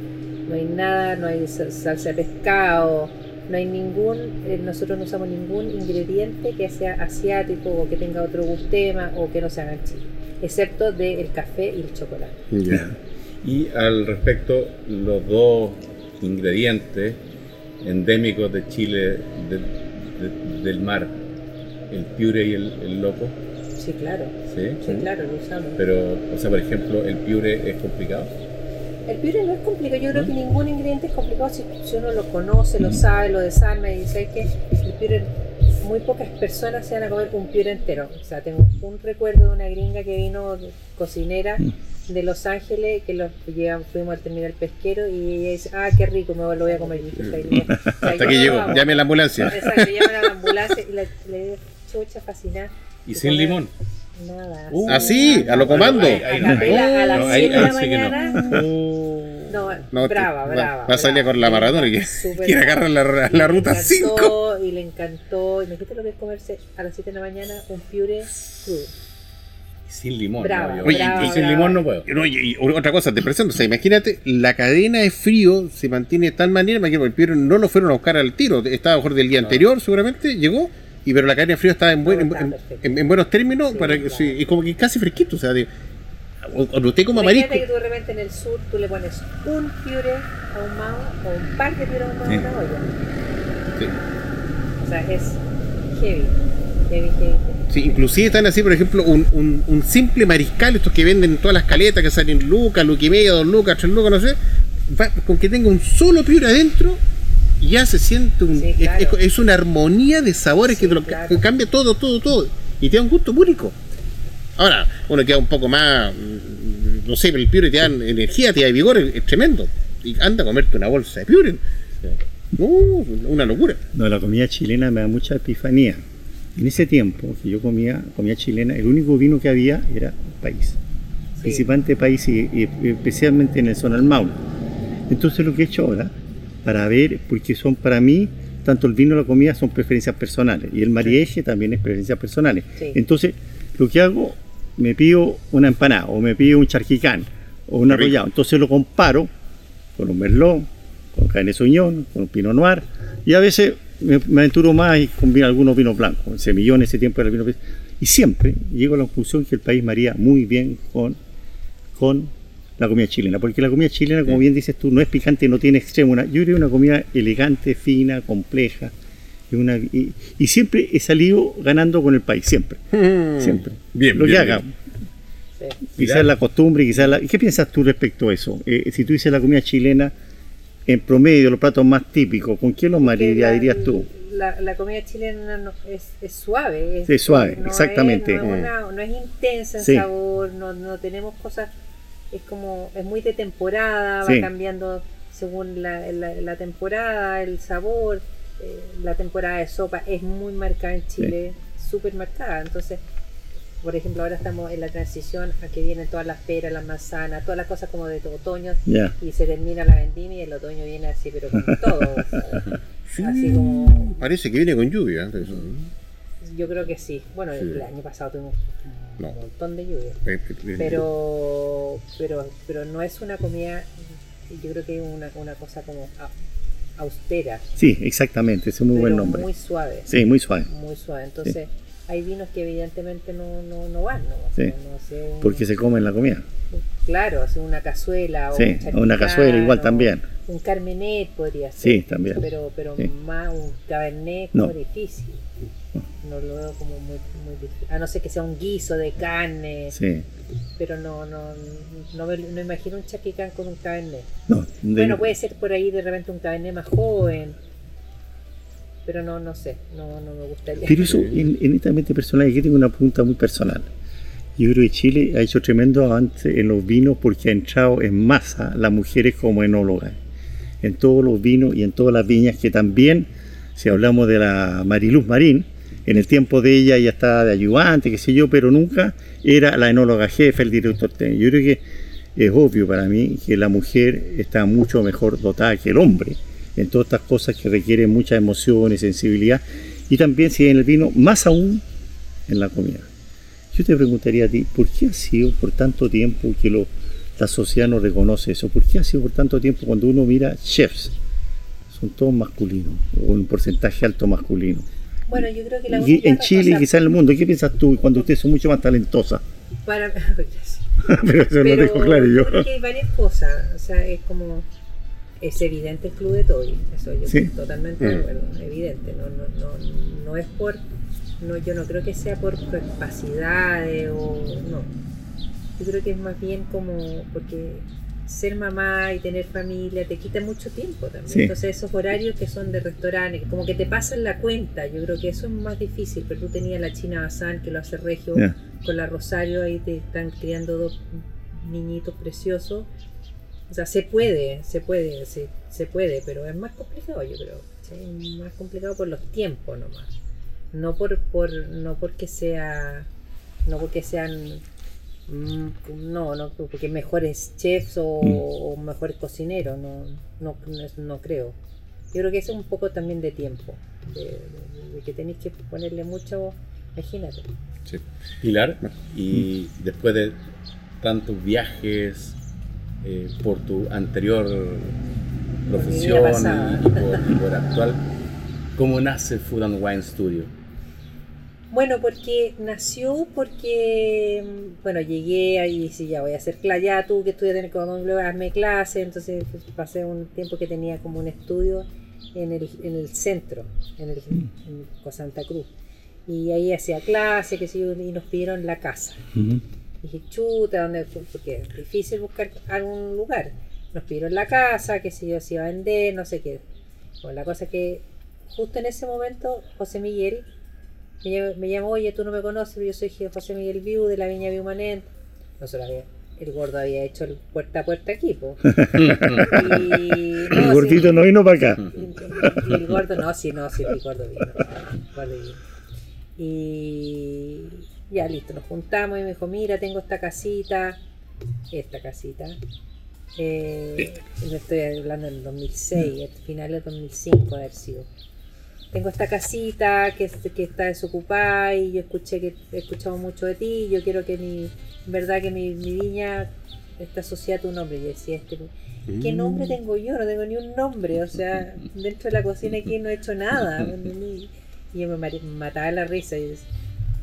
[SPEAKER 5] no hay nada, no hay salsa de pescado, no hay ningún, eh, nosotros no usamos ningún ingrediente que sea asiático o que tenga otro gustema o que no se haga en Chile excepto del café y el chocolate.
[SPEAKER 3] Y al respecto, los dos ingredientes endémicos de Chile del mar, el piure y el, loco,
[SPEAKER 5] Sí, claro.
[SPEAKER 3] ¿Sí?
[SPEAKER 5] Sí, claro, lo usamos.
[SPEAKER 3] Pero, o sea, por ejemplo, el piure es complicado.
[SPEAKER 5] El piure no es complicado, yo creo que ningún ingrediente es complicado si, si uno lo conoce, lo sabe, lo desarma y dice que el piure, muy pocas personas se van a comer un piure entero. O sea, tengo un recuerdo de una gringa que vino cocinera de Los Ángeles, que lo llevamos, fuimos al terminal pesquero y ella dice, ah, qué rico, me lo voy a comer. Y dije, "Está bien". O sea,
[SPEAKER 2] Hasta que llegó, llame a la ambulancia.
[SPEAKER 5] Exacto, llaman a la ambulancia y le, le dio chucha fascinada.
[SPEAKER 3] Y sin limón.
[SPEAKER 5] Nada.
[SPEAKER 3] Uh,
[SPEAKER 2] Así, a lo comando.
[SPEAKER 3] No. No, ahí-
[SPEAKER 5] 7 de la
[SPEAKER 3] ahí sí que no.
[SPEAKER 5] mañana. No,
[SPEAKER 2] No,
[SPEAKER 5] brava,
[SPEAKER 2] va-
[SPEAKER 5] brava.
[SPEAKER 2] Va a salir con la maratona que
[SPEAKER 5] Súper
[SPEAKER 2] quiere agarrar la,
[SPEAKER 5] Y
[SPEAKER 2] la
[SPEAKER 5] le
[SPEAKER 2] ruta
[SPEAKER 5] encantó,
[SPEAKER 2] 5.
[SPEAKER 5] Y le encantó. Y me dijiste lo que es comerse a las 7 de la mañana un piure crudo.
[SPEAKER 3] Sin limón.
[SPEAKER 5] Brava,
[SPEAKER 3] no, yo-
[SPEAKER 2] Oye,
[SPEAKER 5] brava,
[SPEAKER 3] y sin limón no puedo.
[SPEAKER 2] No, y, y otra cosa, te presento, o sea, imagínate, la cadena de frío se mantiene de tal manera, imagínate, el piure no lo fueron a buscar al tiro, estaba mejor del día anterior seguramente, llegó, y pero la cadena de frío estaba en, buen- en, en- en- en buenos términos,
[SPEAKER 5] Sí,
[SPEAKER 2] para que,
[SPEAKER 5] claro.
[SPEAKER 2] sí, y como que casi fresquito, o sea, de, o- usted
[SPEAKER 5] Imagínate
[SPEAKER 2] marisco,
[SPEAKER 5] que tú de repente en el sur tú le pones un piure ahumado o un par de piure ahumados
[SPEAKER 2] Sí.
[SPEAKER 5] a una olla.
[SPEAKER 2] Sí.
[SPEAKER 5] O sea, es heavy. Heavy, heavy, heavy.
[SPEAKER 2] Sí, inclusive están así, por ejemplo, un, un- un simple mariscal, estos que venden en todas las caletas, que salen lucas, lucas y media, dos lucas, tres lucas, no sé, va- con que tenga un solo piure adentro, ya se siente un,
[SPEAKER 5] Sí,
[SPEAKER 2] es-
[SPEAKER 5] claro.
[SPEAKER 2] es, es una armonía de sabores que,
[SPEAKER 5] Sí,
[SPEAKER 2] te lo,
[SPEAKER 5] claro.
[SPEAKER 2] que cambia todo, todo, todo, y te da un gusto único. Ahora, uno queda un poco más, mm, no sé, pero el piure te da energía, te da vigor, es, es tremendo. Y anda a comerte una bolsa de piure. Uh, una locura.
[SPEAKER 4] No, la comida chilena me da mucha epifanía. En ese tiempo que yo comía comida chilena, el único vino que había era país. Principalmente país y, y especialmente en el zona del Maule. Entonces lo que he hecho ahora, para ver, porque son para mí, tanto el vino y la comida son preferencias personales y el mariaje también es preferencias personales.
[SPEAKER 5] Sí.
[SPEAKER 4] Entonces lo que hago, me pido una empanada o me pido un charquicán o un arrollado. Entonces lo comparo con un merlot, con carne soñón, con un pinot noir y a veces me, me aventuro más y combino algunos vinos blancos. El semillón ese tiempo era el vino y siempre llego a la conclusión que el país maría muy bien con con la comida chilena, porque la comida chilena, como bien dices tú, no es picante, no tiene extremo. una- yo creo que es una comida elegante, fina, compleja, y, una, y, y siempre he salido ganando con el país, siempre, siempre.
[SPEAKER 2] Bien,
[SPEAKER 4] Lo que haga.
[SPEAKER 5] Sí.
[SPEAKER 4] quizás la costumbre, quizás la... ¿Qué piensas tú respecto a eso? Eh, si tú dices la comida chilena, en promedio, los platos más típicos, ¿con qué los maridarías dirías tú?
[SPEAKER 5] La, la comida chilena no- es, es suave. Es,
[SPEAKER 4] Sí, suave,
[SPEAKER 5] no
[SPEAKER 4] exactamente.
[SPEAKER 5] Es, no, es una- no es intensa en
[SPEAKER 4] Sí.
[SPEAKER 5] sabor, no, no tenemos cosas. Es como. Es muy de temporada,
[SPEAKER 4] Sí.
[SPEAKER 5] va cambiando según la, la, la temporada, el sabor. eh, la temporada de sopa es muy marcada en Chile, súper marcada. Entonces, por ejemplo, ahora estamos en la transición a que vienen todas las peras, las manzanas, todas las cosas como de otoño y se termina la vendimia y el otoño viene así, pero con todo. o sea, así como
[SPEAKER 2] Parece que viene con lluvia. Eso.
[SPEAKER 5] Yo creo que sí. Bueno,
[SPEAKER 2] Sí.
[SPEAKER 5] el año pasado tuvimos un
[SPEAKER 2] No.
[SPEAKER 5] montón de lluvia.
[SPEAKER 2] Eh, eh,
[SPEAKER 5] Pero, pero, pero no es una comida, yo creo que es una, una cosa como austera.
[SPEAKER 4] Sí, exactamente, es muy buen nombre.
[SPEAKER 5] Muy suave.
[SPEAKER 4] Sí, muy suave.
[SPEAKER 5] Muy suave. Entonces, hay vinos que evidentemente no, no, no van, ¿no?
[SPEAKER 4] Sí.
[SPEAKER 5] No sé, un-
[SPEAKER 4] Porque se come en la comida.
[SPEAKER 5] Claro, hacer una cazuela o
[SPEAKER 4] Sí,
[SPEAKER 5] un
[SPEAKER 4] una cazuela igual también.
[SPEAKER 5] Un carmenet podría ser.
[SPEAKER 4] Sí, también.
[SPEAKER 5] Pero, pero
[SPEAKER 4] Sí.
[SPEAKER 5] más un cabernet
[SPEAKER 4] No.
[SPEAKER 5] como difícil. No lo veo como muy, muy difícil. A no ser que sea un guiso de carne.
[SPEAKER 4] Sí.
[SPEAKER 5] Pero no, no, no, me- no imagino un chaquicán con un cabernet.
[SPEAKER 4] No, de-
[SPEAKER 5] Bueno, puede ser por ahí de repente un cabernet más joven. Pero no, no sé, no, no me gustaría.
[SPEAKER 4] Pero eso, en, en netamente personal, aquí tengo una pregunta muy personal. Yo creo que Chile ha hecho tremendo avance en los vinos porque ha entrado en masa las mujeres como enólogas. En todos los vinos y en todas las viñas que también, si hablamos de la Mariluz Marín, en el tiempo de ella ya estaba de ayudante, qué sé yo, pero nunca era la enóloga jefe, el director técnico. Yo creo que es obvio para mí que la mujer está mucho mejor dotada que el hombre en todas estas cosas que requieren mucha emoción y sensibilidad y también si en el vino, más aún en la comida. Yo te preguntaría a ti, ¿por qué ha sido por tanto tiempo que lo- la sociedad no reconoce eso? ¿Por qué ha sido por tanto tiempo cuando uno mira chefs? Son todos masculinos, o un porcentaje alto masculino.
[SPEAKER 5] Bueno, yo creo que la
[SPEAKER 4] Y en Chile y quizás en el mundo, ¿qué piensas tú cuando ustedes son mucho más talentosas?
[SPEAKER 5] Para,
[SPEAKER 4] Pero eso lo
[SPEAKER 5] Pero
[SPEAKER 4] dejo claro yo.
[SPEAKER 5] creo que hay varias cosas. O sea, es como. Es evidente el club de Toby. Eso yo
[SPEAKER 4] Sí.
[SPEAKER 5] estoy totalmente de
[SPEAKER 2] Mm.
[SPEAKER 5] acuerdo. Evidente. No, no, no, no es por. no, yo no creo que sea por capacidades o no. Yo creo que es más bien como porque ser mamá y tener familia te quita mucho tiempo también.
[SPEAKER 4] Sí.
[SPEAKER 5] Entonces esos horarios que son de restaurantes, como que te pasan la cuenta, yo creo que eso es más difícil, pero tú tenías la China Bazán que lo hace Regio con la Rosario, ahí te están criando dos niñitos preciosos. O sea, se puede, se puede, se, se puede, pero es más complicado, yo creo. ¿sí? Más complicado por los tiempos nomás. No por, por no porque sea no porque sean mm, no, no porque mejores chefs o,
[SPEAKER 4] Mm.
[SPEAKER 5] o mejores cocineros, no, no, no, no creo. Yo creo que eso es un poco también de tiempo, de, de- de que tenéis que ponerle mucho, imagínate.
[SPEAKER 2] Sí.
[SPEAKER 3] Pilar, y después de tantos viajes eh, por tu anterior profesión y, y por, y por actual, ¿cómo nace Food and Wine Studio?
[SPEAKER 5] Bueno, porque nació porque, mm, bueno, llegué ahí y dije, ya voy a hacer clase, ya tú que estudias en el Código, hazme clase, entonces pues, pasé un tiempo que tenía como un estudio en el, en el centro, en el en con Santa Cruz. Y ahí hacía clase, que sé yo, y nos pidieron la casa.
[SPEAKER 4] Ujú.
[SPEAKER 5] Dije, chuta, ¿dónde? Porque es difícil buscar algún lugar. Nos pidieron la casa, que si yo se iba a vender, no sé qué. Bueno, la cosa es que justo en ese momento José Miguel me llamó, me llamó, oye, tú no me conoces, pero yo soy José Miguel Viu de la Viña Viumanent. Nosotros había, el gordo había hecho el puerta a puerta aquí, po. Y,
[SPEAKER 4] El gordito
[SPEAKER 5] sí,
[SPEAKER 4] no vino para acá.
[SPEAKER 5] y el gordo, no, sí, no, sí, el gordo vino. el gordo vino. Y ya listo, nos juntamos y me dijo, mira, tengo esta casita, esta casita. Eh, le estoy hablando del 2006, el final del 2005 haber sido. Tengo esta casita que, que está desocupada y yo escuché que he escuchado mucho de ti. Yo quiero que mi, en verdad que mi, mi viña está asociada a tu nombre. Y yo decía, este, ¿qué
[SPEAKER 2] Mm.
[SPEAKER 5] nombre tengo yo? No tengo ni un nombre. O sea, dentro de la cocina aquí no he hecho nada. Y yo me mataba la risa. Y y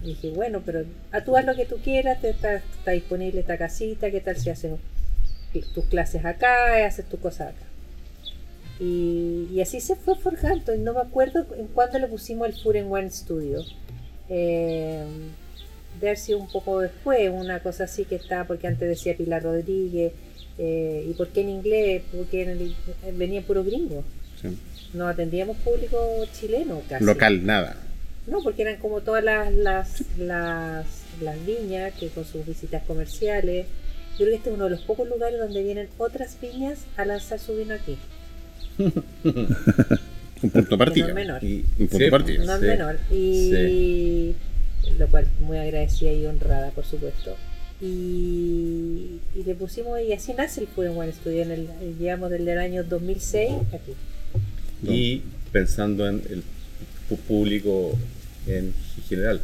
[SPEAKER 5] dije, bueno, pero a tú haz lo que tú quieras, te está, está disponible esta casita, ¿qué tal si haces tus clases acá, haces tus cosas acá? Y, y así se fue forjando. Y no me acuerdo en cuándo le pusimos el and Wine Studio. Eh, de haber sido un poco después, una cosa así que está, porque antes decía Pilar Rodríguez. eh, ¿Y por qué en inglés? Porque en el- venía puro gringo.
[SPEAKER 2] Sí.
[SPEAKER 5] No atendíamos público chileno casi.
[SPEAKER 2] Local, nada.
[SPEAKER 5] No, porque eran como todas las, las, las, las viñas que con sus visitas comerciales. Yo creo que este es uno de los pocos lugares donde vienen otras viñas a lanzar su vino aquí.
[SPEAKER 2] Un punto
[SPEAKER 5] Que no es menor.
[SPEAKER 3] Y,
[SPEAKER 2] Un punto de partida.
[SPEAKER 5] No es
[SPEAKER 3] sí.
[SPEAKER 5] menor. Y lo cual muy agradecida y honrada, por supuesto. Y, y le pusimos, y así nace el and Wine Studio, en el, llevamos desde el año 2006 aquí.
[SPEAKER 3] Y pensando en el público en general,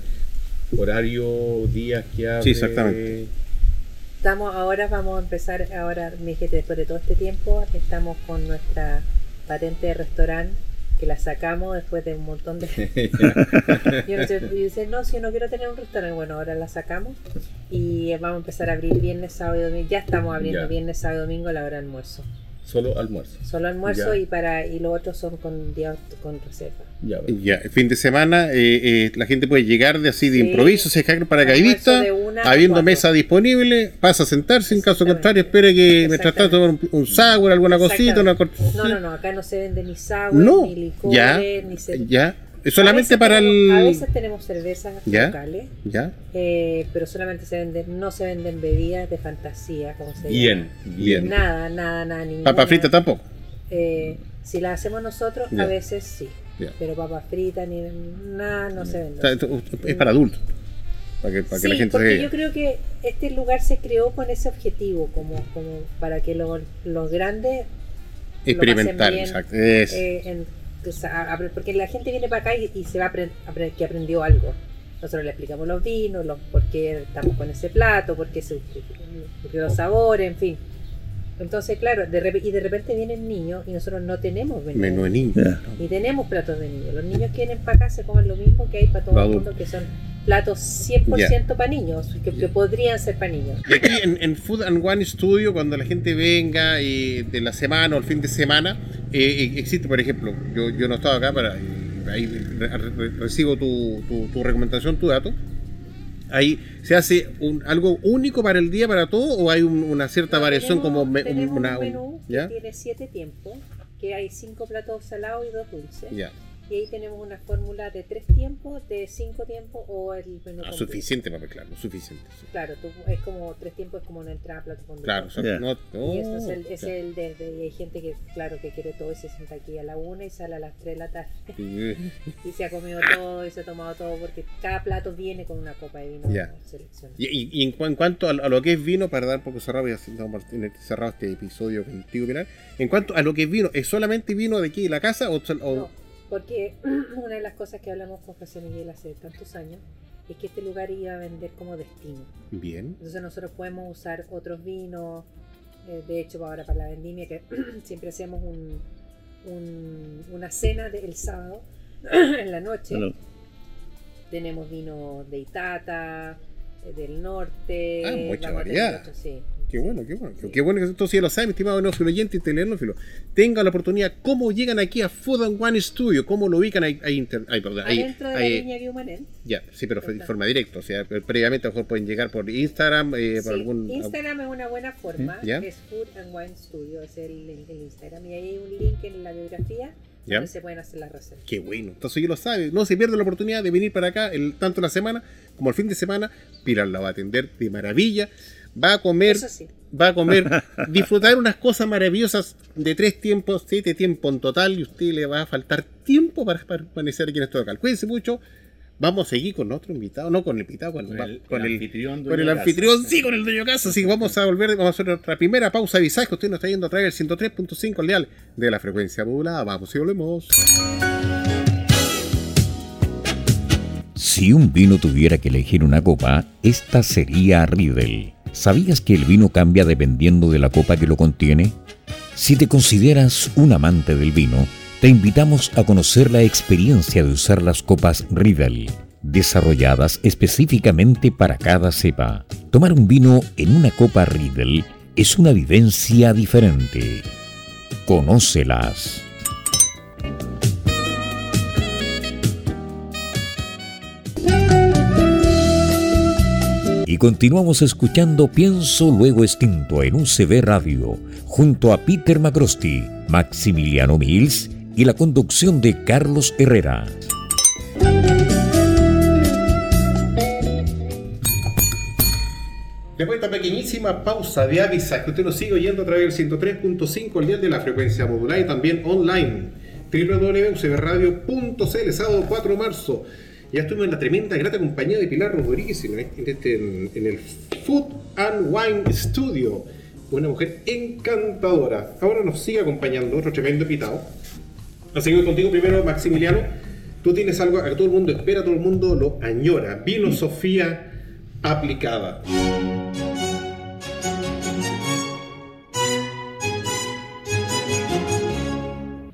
[SPEAKER 3] horario, días que abre.
[SPEAKER 2] Sí, exactamente.
[SPEAKER 5] Estamos ahora, vamos a empezar, ahora, mi gente, después de todo este tiempo, estamos con nuestra patente de restaurante, que la sacamos después de un montón de... Yo no sé, dice, no, si yo no quiero tener un restaurante, bueno, ahora la sacamos y vamos a empezar a abrir viernes, sábado y domingo. Ya estamos abriendo
[SPEAKER 3] Ya.
[SPEAKER 5] viernes, sábado y domingo la hora de almuerzo.
[SPEAKER 3] Solo almuerzo.
[SPEAKER 5] Solo almuerzo
[SPEAKER 3] Ya.
[SPEAKER 5] y para y los otros son con con reserva.
[SPEAKER 3] Ya,
[SPEAKER 2] Ya, fin de semana, eh, eh, la gente puede llegar de así de
[SPEAKER 5] Sí.
[SPEAKER 2] improviso, se cae paracaidista, habiendo mesa disponible, pasa a sentarse, en caso contrario, espere que mientras tanto tomar un, un sour, alguna cosita, una cortesía.
[SPEAKER 5] No, no, no, acá no se vende ni sour,
[SPEAKER 2] No,
[SPEAKER 5] ni licores,
[SPEAKER 2] ya,
[SPEAKER 5] ni se...
[SPEAKER 2] ya,
[SPEAKER 5] A
[SPEAKER 2] solamente para
[SPEAKER 5] tenemos- A
[SPEAKER 2] el...
[SPEAKER 5] veces tenemos cervezas
[SPEAKER 2] Ya.
[SPEAKER 5] locales,
[SPEAKER 2] Ya,
[SPEAKER 5] eh, pero solamente se venden, no se venden bebidas de fantasía, como se
[SPEAKER 3] Bien,
[SPEAKER 5] llama.
[SPEAKER 3] bien.
[SPEAKER 5] Nada, nada, nada, ninguna.
[SPEAKER 2] papa frita tampoco.
[SPEAKER 5] Eh, si la hacemos nosotros,
[SPEAKER 2] Ya.
[SPEAKER 5] a veces sí.
[SPEAKER 2] Ya.
[SPEAKER 5] Pero papas fritas ni nada no se
[SPEAKER 2] O
[SPEAKER 5] vende.
[SPEAKER 2] sea, esto es para adultos, para que, para que la gente
[SPEAKER 5] porque
[SPEAKER 2] se
[SPEAKER 5] yo creo que este lugar se creó con ese objetivo, como, como para que lo- los grandes
[SPEAKER 2] experimentar,
[SPEAKER 5] bien,
[SPEAKER 2] exacto. Es-
[SPEAKER 5] eh, en- porque la gente viene para acá y, se va a aprender que aprendió algo. Nosotros le explicamos los vinos, los, por qué estamos con ese plato, por qué, se, por qué los sabores, en fin. Entonces, claro, de y de repente vienen niños y nosotros no tenemos menú.
[SPEAKER 2] menú de niños.
[SPEAKER 5] Ni tenemos platos de niños. Los niños que vienen para acá se comen lo mismo que hay para todo el mundo, que son platos 100% para niños, que, que podrían ser para niños.
[SPEAKER 2] Y aquí en, en Food and One Studio, cuando la gente venga eh, de la semana o el fin de semana, eh, eh, existe, por ejemplo, yo, yo no estaba acá para, ahí re- re- recibo tu, tu- tu recomendación, tu dato. Ahí se hace un, algo único para el día para todo o hay un- una cierta
[SPEAKER 5] No,
[SPEAKER 2] variación
[SPEAKER 5] tenemos-
[SPEAKER 2] como me-
[SPEAKER 5] tenemos
[SPEAKER 2] una
[SPEAKER 5] un menú que
[SPEAKER 2] ¿ya?
[SPEAKER 5] tiene siete tiempos, que hay cinco platos salados y dos dulces.
[SPEAKER 2] Ya.
[SPEAKER 5] Y ahí tenemos una fórmula de tres tiempos, de cinco tiempos o el menú
[SPEAKER 2] Ah, suficiente para mezclarlo, suficiente. sí.
[SPEAKER 5] Claro, tú- es como tres tiempos, es como una entrada plato con
[SPEAKER 2] Claro, o sea,
[SPEAKER 4] Ya.
[SPEAKER 2] no,
[SPEAKER 5] Y eso es el, es el de, de- y hay gente que, claro, que quiere todo y se sienta aquí a la una y sale a las tres de la tarde y se ha comido todo y se ha tomado todo porque cada plato viene con una copa de vino.
[SPEAKER 2] Y, y- y en, cu- en cuanto a, a lo que es vino, para dar un poco cerrado, y así damos por- en- cerrado este episodio contigo, Pilar, en cuanto a lo que es vino, ¿es solamente vino de aquí de la casa o, o-
[SPEAKER 5] No, porque una de las cosas que hablamos con José Miguel hace tantos años es que este lugar iba a vender como destino.
[SPEAKER 2] bien?
[SPEAKER 5] Entonces nosotros podemos usar otros vinos, eh, de hecho ahora para la vendimia que siempre hacemos un, un- una cena del sábado en la noche. Tenemos vino de Itata, eh, del norte.
[SPEAKER 2] Ah, mucha variedad.
[SPEAKER 5] otro, sí.
[SPEAKER 2] Qué bueno, qué bueno. Qué bueno que esto sí lo sabe, mi estimado neófilo oyente y telenófilo. Tenga la oportunidad, ¿cómo llegan aquí a Food and One Studio? ¿Cómo lo ubican ahí? ahí, ahí, perdón, ahí-
[SPEAKER 5] Adentro de
[SPEAKER 2] ahí-
[SPEAKER 5] la línea Guiumanet.
[SPEAKER 2] Ya, sí, pero de forma directa. O sea, previamente a lo mejor pueden llegar por Instagram, eh, por
[SPEAKER 5] Sí,
[SPEAKER 2] algún.
[SPEAKER 5] Instagram es una buena forma,
[SPEAKER 2] ¿Ya?
[SPEAKER 5] es Food and Wine Studio, es el, el Instagram. Y ahí hay un link en la biografía
[SPEAKER 2] ¿Ya?
[SPEAKER 5] donde se pueden hacer las reservas.
[SPEAKER 2] Qué bueno. Entonces yo lo sabe. No se pierde la oportunidad de venir para acá, el, tanto la semana como el fin de semana. Pilar la va a atender de maravilla. Va a comer,
[SPEAKER 5] sí.
[SPEAKER 2] va a comer, disfrutar unas cosas maravillosas de tres tiempos, siete tiempos en total. Y a usted le va a faltar tiempo para permanecer aquí en este local. Cuídense mucho. Vamos a seguir con otro invitado, no con el invitado, con,
[SPEAKER 3] Con el-
[SPEAKER 2] con
[SPEAKER 3] el
[SPEAKER 2] el,
[SPEAKER 3] anfitrión,
[SPEAKER 2] con el anfitrión, sí, con el dueño de casa. Así que vamos a volver, vamos a hacer nuestra primera pausa avisar que usted nos está yendo a traer el 103.5 al dial de la frecuencia modulada. Vamos y volvemos.
[SPEAKER 1] Si un vino tuviera que elegir una copa, esta sería Riedel. ¿Sabías que el vino cambia dependiendo de la copa que lo contiene? Si te consideras un amante del vino, te invitamos a conocer la experiencia de usar las copas Riedel, desarrolladas específicamente para cada cepa. Tomar un vino en una copa Riedel es una vivencia diferente. Conócelas. Y continuamos escuchando Pienso Luego Extinto en UCB Radio, junto a Peter Macrosti, Maximiliano Mills y la conducción de Carlos Herrera.
[SPEAKER 2] Después de esta pequeñísima pausa de avisaje, que usted nos sigue oyendo a través del 103.5 el día de la frecuencia modular y también online. www.ucbradio.cl, sábado 4 de marzo. Ya estuvimos en la tremenda, grata compañía de Pilar Rodríguez en, este- en- en el Food and Wine Studio. Una mujer encantadora. Ahora nos sigue acompañando otro tremendo invitado. Así que contigo primero, Maximiliano. Tú tienes algo que todo el mundo espera, todo el mundo lo añora. Vino aplicada.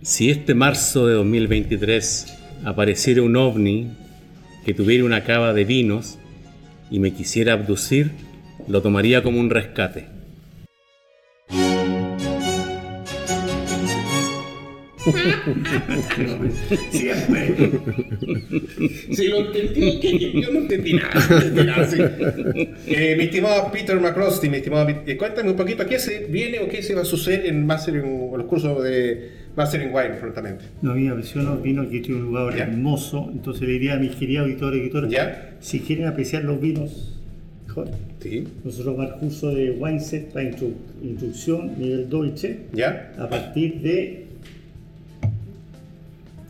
[SPEAKER 3] Si este marzo de 2023 apareciera un ovni que tuviera una cava de vinos y me quisiera abducir, lo tomaría como un rescate.
[SPEAKER 2] Si lo entendió, que yo no entendí nada. no entendí nada, sí. Eh, mi estimado Peter McCrosty, mi estimado, eh, cuéntame un poquito, ¿qué se viene o qué se va a suceder en Mastering, o los cursos de Mastering Wine, prontamente?
[SPEAKER 4] No había mencionado vino que tiene un lugar hermoso, entonces le diría a mis queridos auditores y auditoras,
[SPEAKER 2] Ya.
[SPEAKER 4] si quieren apreciar los vinos mejor,
[SPEAKER 2] Sí.
[SPEAKER 4] nosotros vamos al curso de Wineset para instru- instrucción nivel Dolce
[SPEAKER 2] ¿Ya?
[SPEAKER 4] a partir de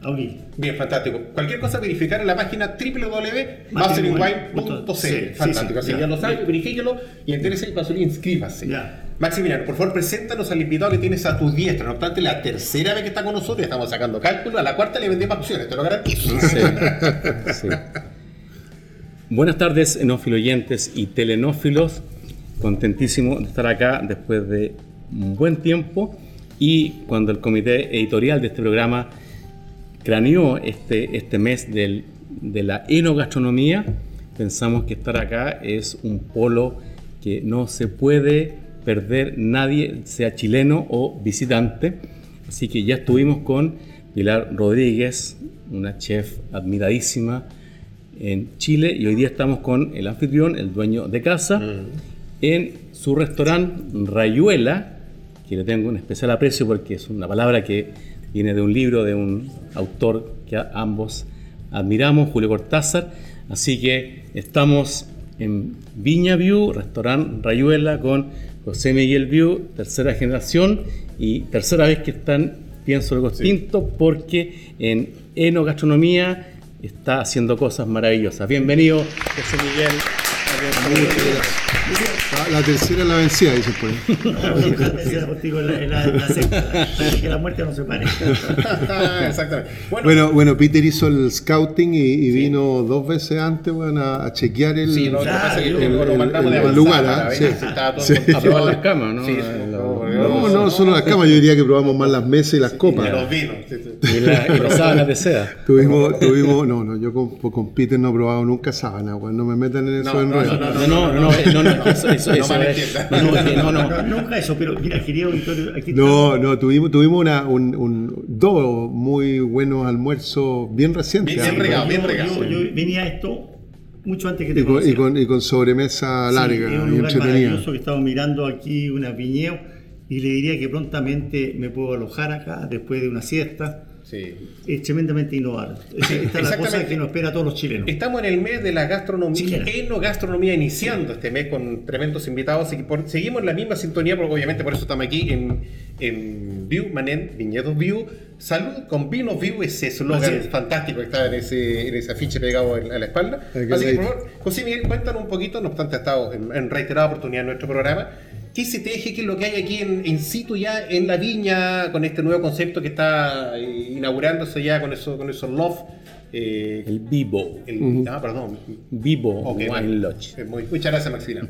[SPEAKER 4] abril.
[SPEAKER 2] Bien, fantástico. Cualquier cosa, verificar en la página www.masteringwine.cl.
[SPEAKER 4] Sí,
[SPEAKER 2] Fantástico.
[SPEAKER 4] sí,
[SPEAKER 2] Así
[SPEAKER 4] ya.
[SPEAKER 2] lo sabe, verifíquelo y entérese y paso inscríbase.
[SPEAKER 4] Ya.
[SPEAKER 2] Maximiliano, por favor, preséntanos al invitado que tienes a tu diestra. No obstante, la tercera vez que está con nosotros, ya estamos sacando cálculo. A la cuarta le vendí más opciones, te lo garantizo.
[SPEAKER 3] Sí. Buenas tardes, enófilo oyentes y telenófilos. Contentísimo de estar acá después de un buen tiempo y cuando el comité editorial de este programa craneó este, este mes del- de la enogastronomía, pensamos que estar acá es un polo que no se puede perder nadie, sea chileno o visitante. Así que ya estuvimos con Pilar Rodríguez, una chef admiradísima en Chile y hoy día estamos con el anfitrión, el dueño de casa, en su restaurante Rayuela, que le tengo un especial aprecio porque es una palabra que viene de un libro de un autor que ambos admiramos, Julio Cortázar. Así que estamos en Viña View, restaurante Rayuela con José Miguel tercera generación y tercera vez que están pienso algo distinto porque en Eno Gastronomía está haciendo cosas maravillosas. Bienvenido, José Miguel.
[SPEAKER 6] La, tercera es la vencida, dice por
[SPEAKER 4] ahí. contigo en la, la, que la muerte no se pare.
[SPEAKER 6] Exactamente. Bueno, bueno, Peter hizo el scouting y, vino dos veces antes bueno, a, chequear el,
[SPEAKER 2] sí, no,
[SPEAKER 6] claro,
[SPEAKER 2] que el, el,
[SPEAKER 6] el lugar. ¿ah? Sí.
[SPEAKER 3] Sí. A probar las camas, ¿no?
[SPEAKER 6] Sí, no, no, solo las camas, yo diría que probamos más las mesas y las copas.
[SPEAKER 2] Y los vinos.
[SPEAKER 3] Y, la, y las sábanas de seda.
[SPEAKER 6] Tuvimos, tuvimos, no, no, yo con, con Peter no he probado nunca sábana, no me metan en eso
[SPEAKER 3] no,
[SPEAKER 6] en
[SPEAKER 3] no, no, no, no, no, no, eso, eso, eso,
[SPEAKER 4] no, no, no, nunca eso, pero mira, quería aquí
[SPEAKER 6] No, no, tuvimos, tuvimos una, un, un, dos muy buenos almuerzos bien recientes.
[SPEAKER 2] Bien, bien regado, bien regado.
[SPEAKER 4] Yo, yo venía a esto mucho antes que te
[SPEAKER 6] y con, y con, y con sobremesa larga
[SPEAKER 4] sí, es un lugar maravilloso que estamos mirando aquí una viñedo y le diría que prontamente me puedo alojar acá después de una siesta
[SPEAKER 2] Sí.
[SPEAKER 4] Es tremendamente innovador. Esta es la cosa que nos espera a todos los chilenos.
[SPEAKER 2] Estamos en el mes de la gastronomía, gastronomía iniciando este mes con tremendos invitados. Que por, seguimos en la misma sintonía, porque obviamente por eso estamos aquí en, en View, Manent, Viñedos View. Salud con vino View, ese eslogan fantástico que está en ese, en ese afiche pegado en, a la espalda. Así que por favor, José Miguel, cuéntanos un poquito, no obstante, ha estado en, en reiterada oportunidad en nuestro programa. ¿Qué se teje? ¿Qué es lo que hay aquí en, in situ ya en la viña con este nuevo concepto que está eh, inaugurándose ya con eso, con esos loft?
[SPEAKER 3] Eh, el Vivo.
[SPEAKER 2] El, uh -huh. Ah, perdón.
[SPEAKER 3] Vivo okay, Wine bueno. Lodge.
[SPEAKER 2] Eh, muy, muchas gracias, Maximiliano.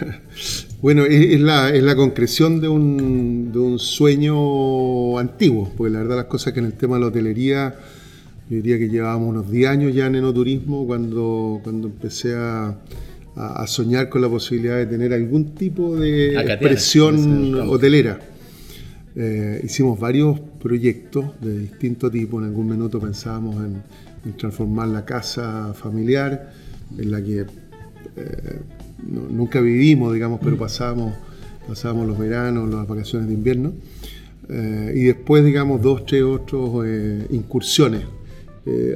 [SPEAKER 6] bueno, es, es, la, es, la, concreción de un, de un, sueño antiguo, porque la verdad las cosas que en el tema de la hotelería, yo diría que llevábamos unos 10 años ya en enoturismo cuando, cuando empecé a a, a, soñar con la posibilidad de tener algún tipo de expresión hotelera. Eh, hicimos varios proyectos de distinto tipo, en algún minuto pensábamos en, en transformar la casa familiar, en la que eh, no, nunca vivimos, digamos, pero pasábamos, pasábamos los veranos, las vacaciones de invierno. Eh, y después, digamos, dos, tres otros incursiones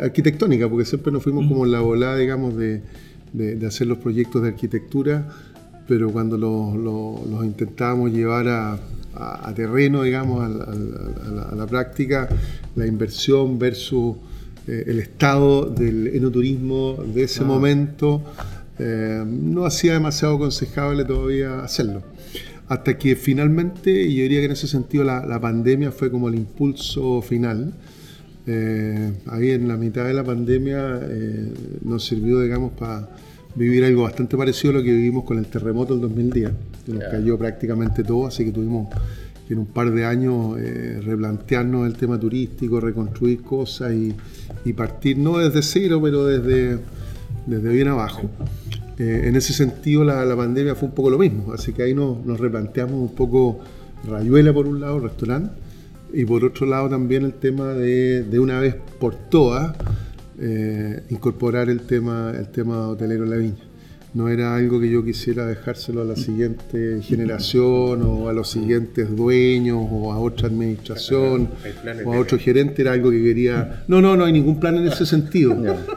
[SPEAKER 6] arquitectónicas, porque siempre nos fuimos como en la volada, digamos, de, de, de, hacer los proyectos de arquitectura, pero cuando los lo, lo intentábamos llevar a, a, a, terreno, digamos, a, la, práctica, la inversión versus eh, el estado del enoturismo de ese ah. momento, eh, no hacía demasiado aconsejable todavía hacerlo. Hasta que finalmente, y yo diría que en ese sentido la, la pandemia fue como el impulso final, eh, ahí en la mitad de la pandemia eh, nos sirvió, digamos, para vivir algo bastante parecido a lo que vivimos con el terremoto del 2010, que nos cayó prácticamente todo, así que tuvimos que en un par de años eh, replantearnos el tema turístico, reconstruir cosas y, y, partir, no desde cero, pero desde, desde bien abajo. En ese sentido la, la, pandemia fue un poco lo mismo, así que ahí nos, nos replanteamos un poco Rayuela por un lado, restaurante, y por otro lado también el tema de, de una vez por todas eh, incorporar el tema, el tema hotelero en la viña. No era algo que yo quisiera dejárselo a la siguiente generación o a los siguientes dueños o a otra administración o a otro gerente, era algo que quería... No, no, no hay ningún plan en ese sentido,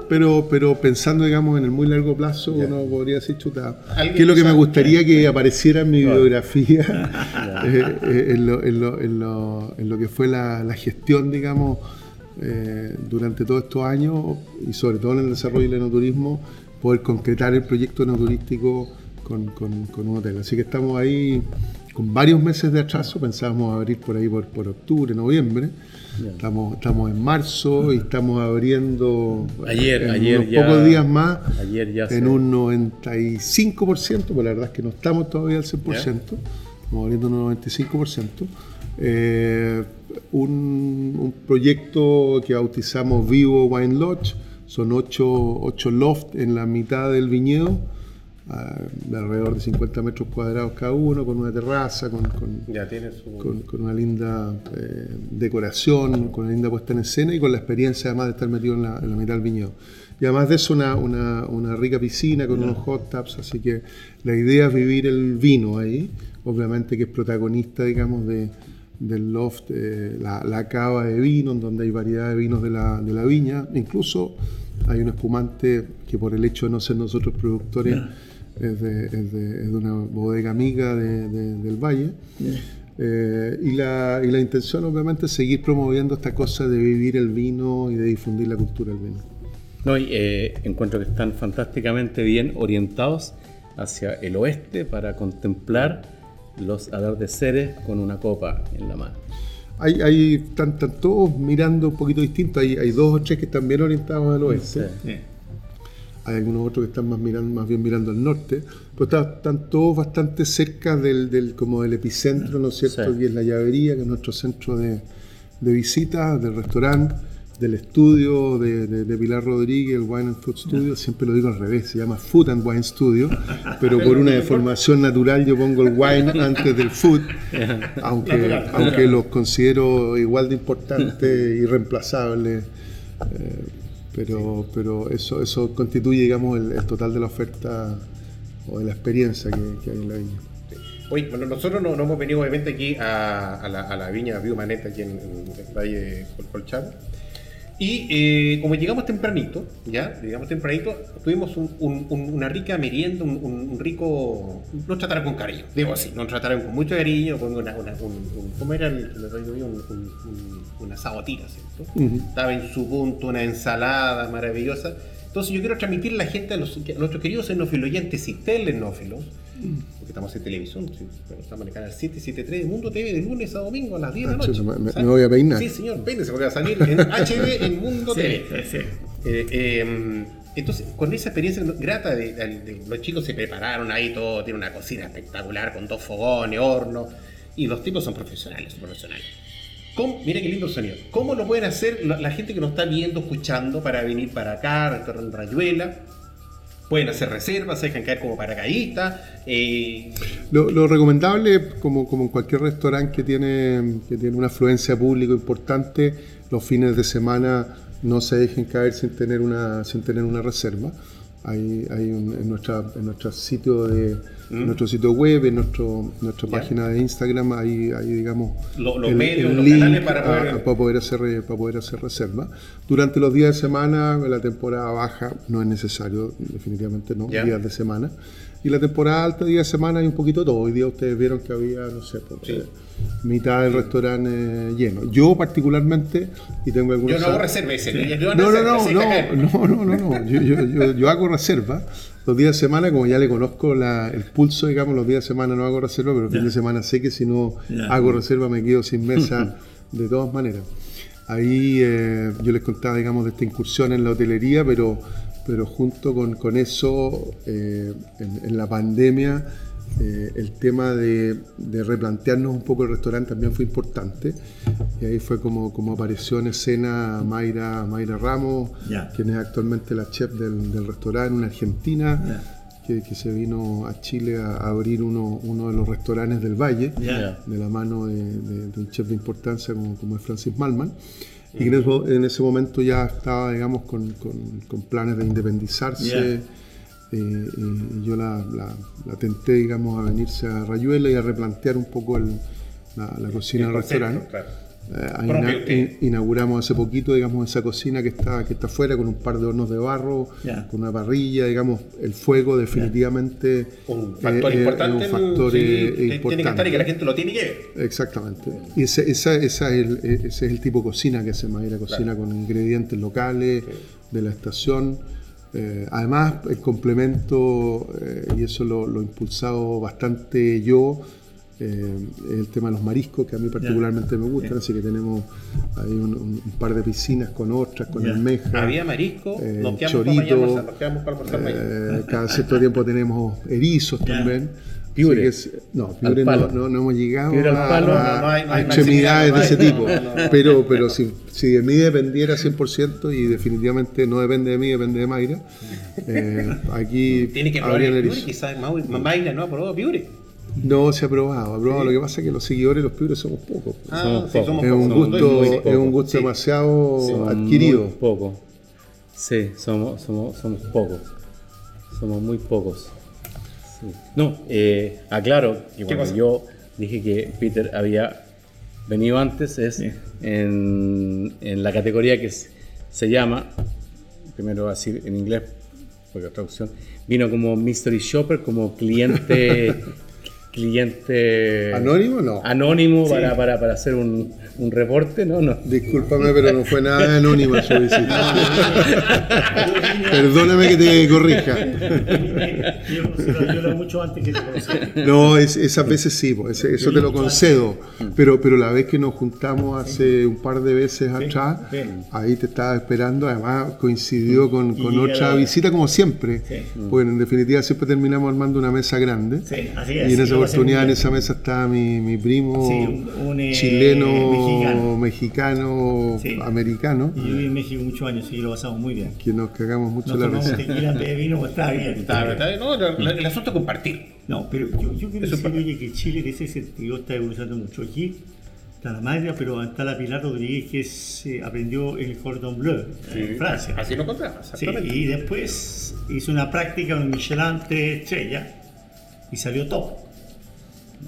[SPEAKER 6] pero, pero pensando, digamos, en el muy largo plazo, uno podría decir, chuta, ¿qué es lo que me gustaría que apareciera en mi biografía eh, eh, en, lo, en, lo, en, lo, en, lo, que fue la, la gestión, digamos, eh, durante todos estos años y sobre todo en el desarrollo del enoturismo, poder concretar el proyecto enoturístico con, con, con, un hotel. Así que estamos ahí con varios meses de atraso, pensábamos abrir por ahí por, por octubre, noviembre. Estamos, estamos en marzo y estamos abriendo
[SPEAKER 3] ayer,
[SPEAKER 6] en
[SPEAKER 3] ayer
[SPEAKER 6] unos
[SPEAKER 3] ya,
[SPEAKER 6] pocos días más
[SPEAKER 3] ayer ya
[SPEAKER 6] en un 95%, pues la verdad es que no estamos todavía al 100%, yeah. estamos abriendo un 95%. Eh, un, un, proyecto que bautizamos Vivo Wine Lodge, son ocho, ocho loft en la mitad del viñedo, de alrededor de 50 metros cuadrados cada uno, con una terraza, con, con,
[SPEAKER 2] Ya tiene su.
[SPEAKER 6] con- con una linda eh, decoración, con una linda puesta en escena y con la experiencia además de estar metido en la, en la mitad del viñedo. Y además de eso una, una- una rica piscina con unos hot tubs, así que la idea es vivir el vino ahí, obviamente que es protagonista, digamos, de, del loft, eh, la, la cava de vino, en donde hay variedad de vinos de la, de la viña, incluso hay un espumante que por el hecho de no ser nosotros productores es, de, es de- es de una bodega amiga de- de- del valle. Eh, y, la, y la intención obviamente es seguir promoviendo esta cosa de vivir el vino y de difundir la cultura del vino.
[SPEAKER 3] No, y, eh, encuentro que están fantásticamente bien orientados hacia el oeste para contemplar los atardeceres con una copa en la mano.
[SPEAKER 6] Hay, hay están, están todos mirando un poquito distinto, hay, hay dos o tres que están bien orientados al oeste,
[SPEAKER 3] Sí.
[SPEAKER 6] hay algunos otros que están más, mirando, más bien mirando al norte, pero está- están todos bastante cerca del, del- como del epicentro, ¿no es cierto?
[SPEAKER 3] Sí.
[SPEAKER 6] Que es la llavería, que es nuestro centro de, de visita, del restaurante, del estudio de, de- de Pilar Rodríguez, el Wine and Food Studio, siempre lo digo al revés, se llama Food and Wine Studio, pero por una deformación natural yo pongo el wine antes del food, aunque, aunque los considero igual de importantes y reemplazables. eh, pero, pero eso, eso constituye, digamos, el, el total de la oferta o de la experiencia que, que hay en la viña.
[SPEAKER 2] Oye, bueno, nosotros no, no hemos venido obviamente aquí a, a la, a la viña Biomaneta, aquí en, en el Valle de Col- Colchado. Y eh, como llegamos tempranito, ya, llegamos tempranito, tuvimos un- un- un- una rica merienda, un, rico... Nos trataron con cariño, digo así, nos trataron con mucho cariño, con una... una- un, ¿Cómo era el una sabotita, ¿cierto? Estaba en su punto, una ensalada maravillosa. Entonces yo quiero transmitirle a la gente, a, los- a nuestros queridos enófilos y telenófilos, porque estamos en televisión, estamos en el canal 773 de Mundo TV de lunes a domingo a las 10 de la
[SPEAKER 6] Ah,
[SPEAKER 2] noche.
[SPEAKER 6] me- me- voy a peinar.
[SPEAKER 2] Sí, señor, peínese porque va a salir en HB en Mundo TV. Eh, eh, entonces, con esa experiencia grata, de, de- de- los chicos se prepararon ahí todo, tiene una cocina espectacular con dos fogones, horno, y los tipos son profesionales, son profesionales. ¿Cómo? Mira qué lindo sonido. ¿Cómo lo pueden hacer la, la gente que nos está viendo, escuchando, para venir para acá, restaurante Rayuela? Pueden hacer reservas, se dejan caer como paracaidistas. Eh,
[SPEAKER 6] Lo, lo recomendable, como, como en cualquier restaurante que tiene, que tiene una afluencia pública importante, los fines de semana no se dejen caer sin tener una, sin tener una reserva. Hay, hay un- en, nuestra, en nuestro sitio de en nuestro sitio web, en nuestro, nuestra
[SPEAKER 2] Mm.
[SPEAKER 6] Página de Instagram, hay, hay digamos
[SPEAKER 2] Lo- los medios, los canales para
[SPEAKER 6] a-
[SPEAKER 2] poder-
[SPEAKER 6] a- para poder hacer re- para poder hacer reserva. Durante los días de semana, la temporada baja, no es necesario, definitivamente no, días de semana. Y la temporada alta, día de semana, hay un poquito de todo. Hoy día ustedes vieron que había, no sé, pues,
[SPEAKER 2] Sí.
[SPEAKER 6] eh, mitad del restaurante eh, lleno. Yo particularmente, y tengo algunos...
[SPEAKER 2] yo no hago reserva ese yo
[SPEAKER 6] No, no, no, no, no, no, no, no. Yo, yo, yo, yo hago reserva. Los días de semana, como ya le conozco la- el pulso, digamos, los días de semana no hago reserva, pero el fin de semana sé que si no hago reserva me quedo sin mesa de todas maneras. Ahí eh, yo les contaba, digamos, de esta incursión en la hotelería, pero, pero junto con, con eso, eh, en, en la pandemia, eh, el tema de, de replantearnos un poco el restaurante también fue importante. Y ahí fue como, como apareció en escena Mayra, Mayra Ramos,
[SPEAKER 7] Ya.
[SPEAKER 6] quien es actualmente la chef del, del restaurante, una argentina,
[SPEAKER 7] Ya.
[SPEAKER 6] que, que se vino a Chile a, abrir uno, uno de los restaurantes del Valle
[SPEAKER 7] Ya.
[SPEAKER 6] de la mano de, de- de un chef de importancia como, como es Francis Malman. Y que en ese, en ese momento ya estaba, digamos, con, con- con planes de independizarse. Eh, y yo la, la- la tenté, digamos, a venirse a Rayuela y a replantear un poco el- la, la cocina
[SPEAKER 2] El
[SPEAKER 6] del restaurante.
[SPEAKER 2] claro.
[SPEAKER 6] Eh, in- inauguramos hace poquito, digamos, esa cocina que está, que está afuera con un par de hornos de barro, con una parrilla, digamos, el fuego definitivamente
[SPEAKER 2] Un factor
[SPEAKER 6] eh, eh,
[SPEAKER 2] importante.
[SPEAKER 6] es un factor
[SPEAKER 2] sí,
[SPEAKER 6] eh,
[SPEAKER 2] tiene- que estar y que la gente lo tiene que ver.
[SPEAKER 6] Exactamente. Y ese, esa, esa es el, ese es el tipo de cocina que hace Mayra, cocina con ingredientes locales de la estación. Eh, además, el complemento, eh, y eso lo, lo he impulsado bastante yo, eh, el tema de los mariscos, que a mí particularmente me gustan, así que tenemos ahí un, un- un par de piscinas con ostras, con
[SPEAKER 7] Ya.
[SPEAKER 6] almejas.
[SPEAKER 2] Había marisco,
[SPEAKER 6] eh,
[SPEAKER 2] nos
[SPEAKER 6] chorito,
[SPEAKER 2] para mañana almorzar, nos quedamos para almorzar mañana.
[SPEAKER 6] eh, cada cierto tiempo tenemos erizos también.
[SPEAKER 3] Piure.
[SPEAKER 6] Sí, que es- no, Piure
[SPEAKER 3] Al
[SPEAKER 6] no,
[SPEAKER 3] palo.
[SPEAKER 6] no, no hemos llegado
[SPEAKER 3] Piure al
[SPEAKER 6] a,
[SPEAKER 3] palo.
[SPEAKER 6] a-
[SPEAKER 2] No, no hay- no hay
[SPEAKER 6] a extremidades de ese tipo. Pero, pero si, si de mí dependiera 100% y definitivamente no depende de mí, depende de Mayra, eh, aquí
[SPEAKER 2] Tiene que probar el. Piure, quizás Mayra no ha probado Piure.
[SPEAKER 6] No se ha probado, ha probado. Lo que pasa es que los seguidores de los Piures somos pocos.
[SPEAKER 2] Ah,
[SPEAKER 3] Somos
[SPEAKER 2] sí,
[SPEAKER 3] pocos.
[SPEAKER 2] somos
[SPEAKER 6] es un
[SPEAKER 2] somos
[SPEAKER 6] gusto, es un gusto
[SPEAKER 2] Sí.
[SPEAKER 6] demasiado adquirido.
[SPEAKER 3] muy pocos. Sí, somos, somos, somos pocos. Somos muy pocos. Sí. No, eh, aclaro que cuando yo dije que Peter había venido antes es en, en la categoría que se, se llama, primero voy a decir en inglés, porque la traducción, vino como mystery shopper, como cliente cliente
[SPEAKER 6] ¿Anónimo? No.
[SPEAKER 3] anónimo para, para, para hacer un, un reporte, ¿no? no.
[SPEAKER 6] Discúlpame, pero no fue nada anónima su visita. Perdóname que te corrija.
[SPEAKER 4] Yo mucho antes que te.
[SPEAKER 6] No, es- esas veces sí, po, ese- eso te lo concedo. Pero, pero la vez que nos juntamos hace un par de veces atrás, ahí te estaba esperando. Además, coincidió con, con otra visita, como siempre.
[SPEAKER 4] Sí.
[SPEAKER 6] Porque en definitiva siempre terminamos armando una mesa grande.
[SPEAKER 4] Sí, así
[SPEAKER 6] Y
[SPEAKER 4] es,
[SPEAKER 6] en
[SPEAKER 4] y pasé
[SPEAKER 6] oportunidad, en esa mesa estaba mi, mi primo
[SPEAKER 4] Sí, un- un, eh,
[SPEAKER 6] chileno,
[SPEAKER 4] mexicano.
[SPEAKER 6] mexicano,
[SPEAKER 4] Sí.
[SPEAKER 6] americano,
[SPEAKER 4] Y yo viví en México muchos años y lo pasamos muy bien.
[SPEAKER 6] que nos cagamos mucho
[SPEAKER 4] Nos
[SPEAKER 6] la risa.
[SPEAKER 4] de vino, estaba bien.
[SPEAKER 2] No, no, el, el asunto es compartir.
[SPEAKER 4] No, pero yo, yo quiero
[SPEAKER 2] Eso
[SPEAKER 4] decir, oye, que Chile en ese sentido está evolucionando mucho. Aquí está la Mayra, pero está la Pilar Rodríguez que se aprendió el cordon bleu en Francia.
[SPEAKER 2] Así lo contamos,
[SPEAKER 4] Sí, y después hizo una práctica en Michelin tres estrellas y salió top.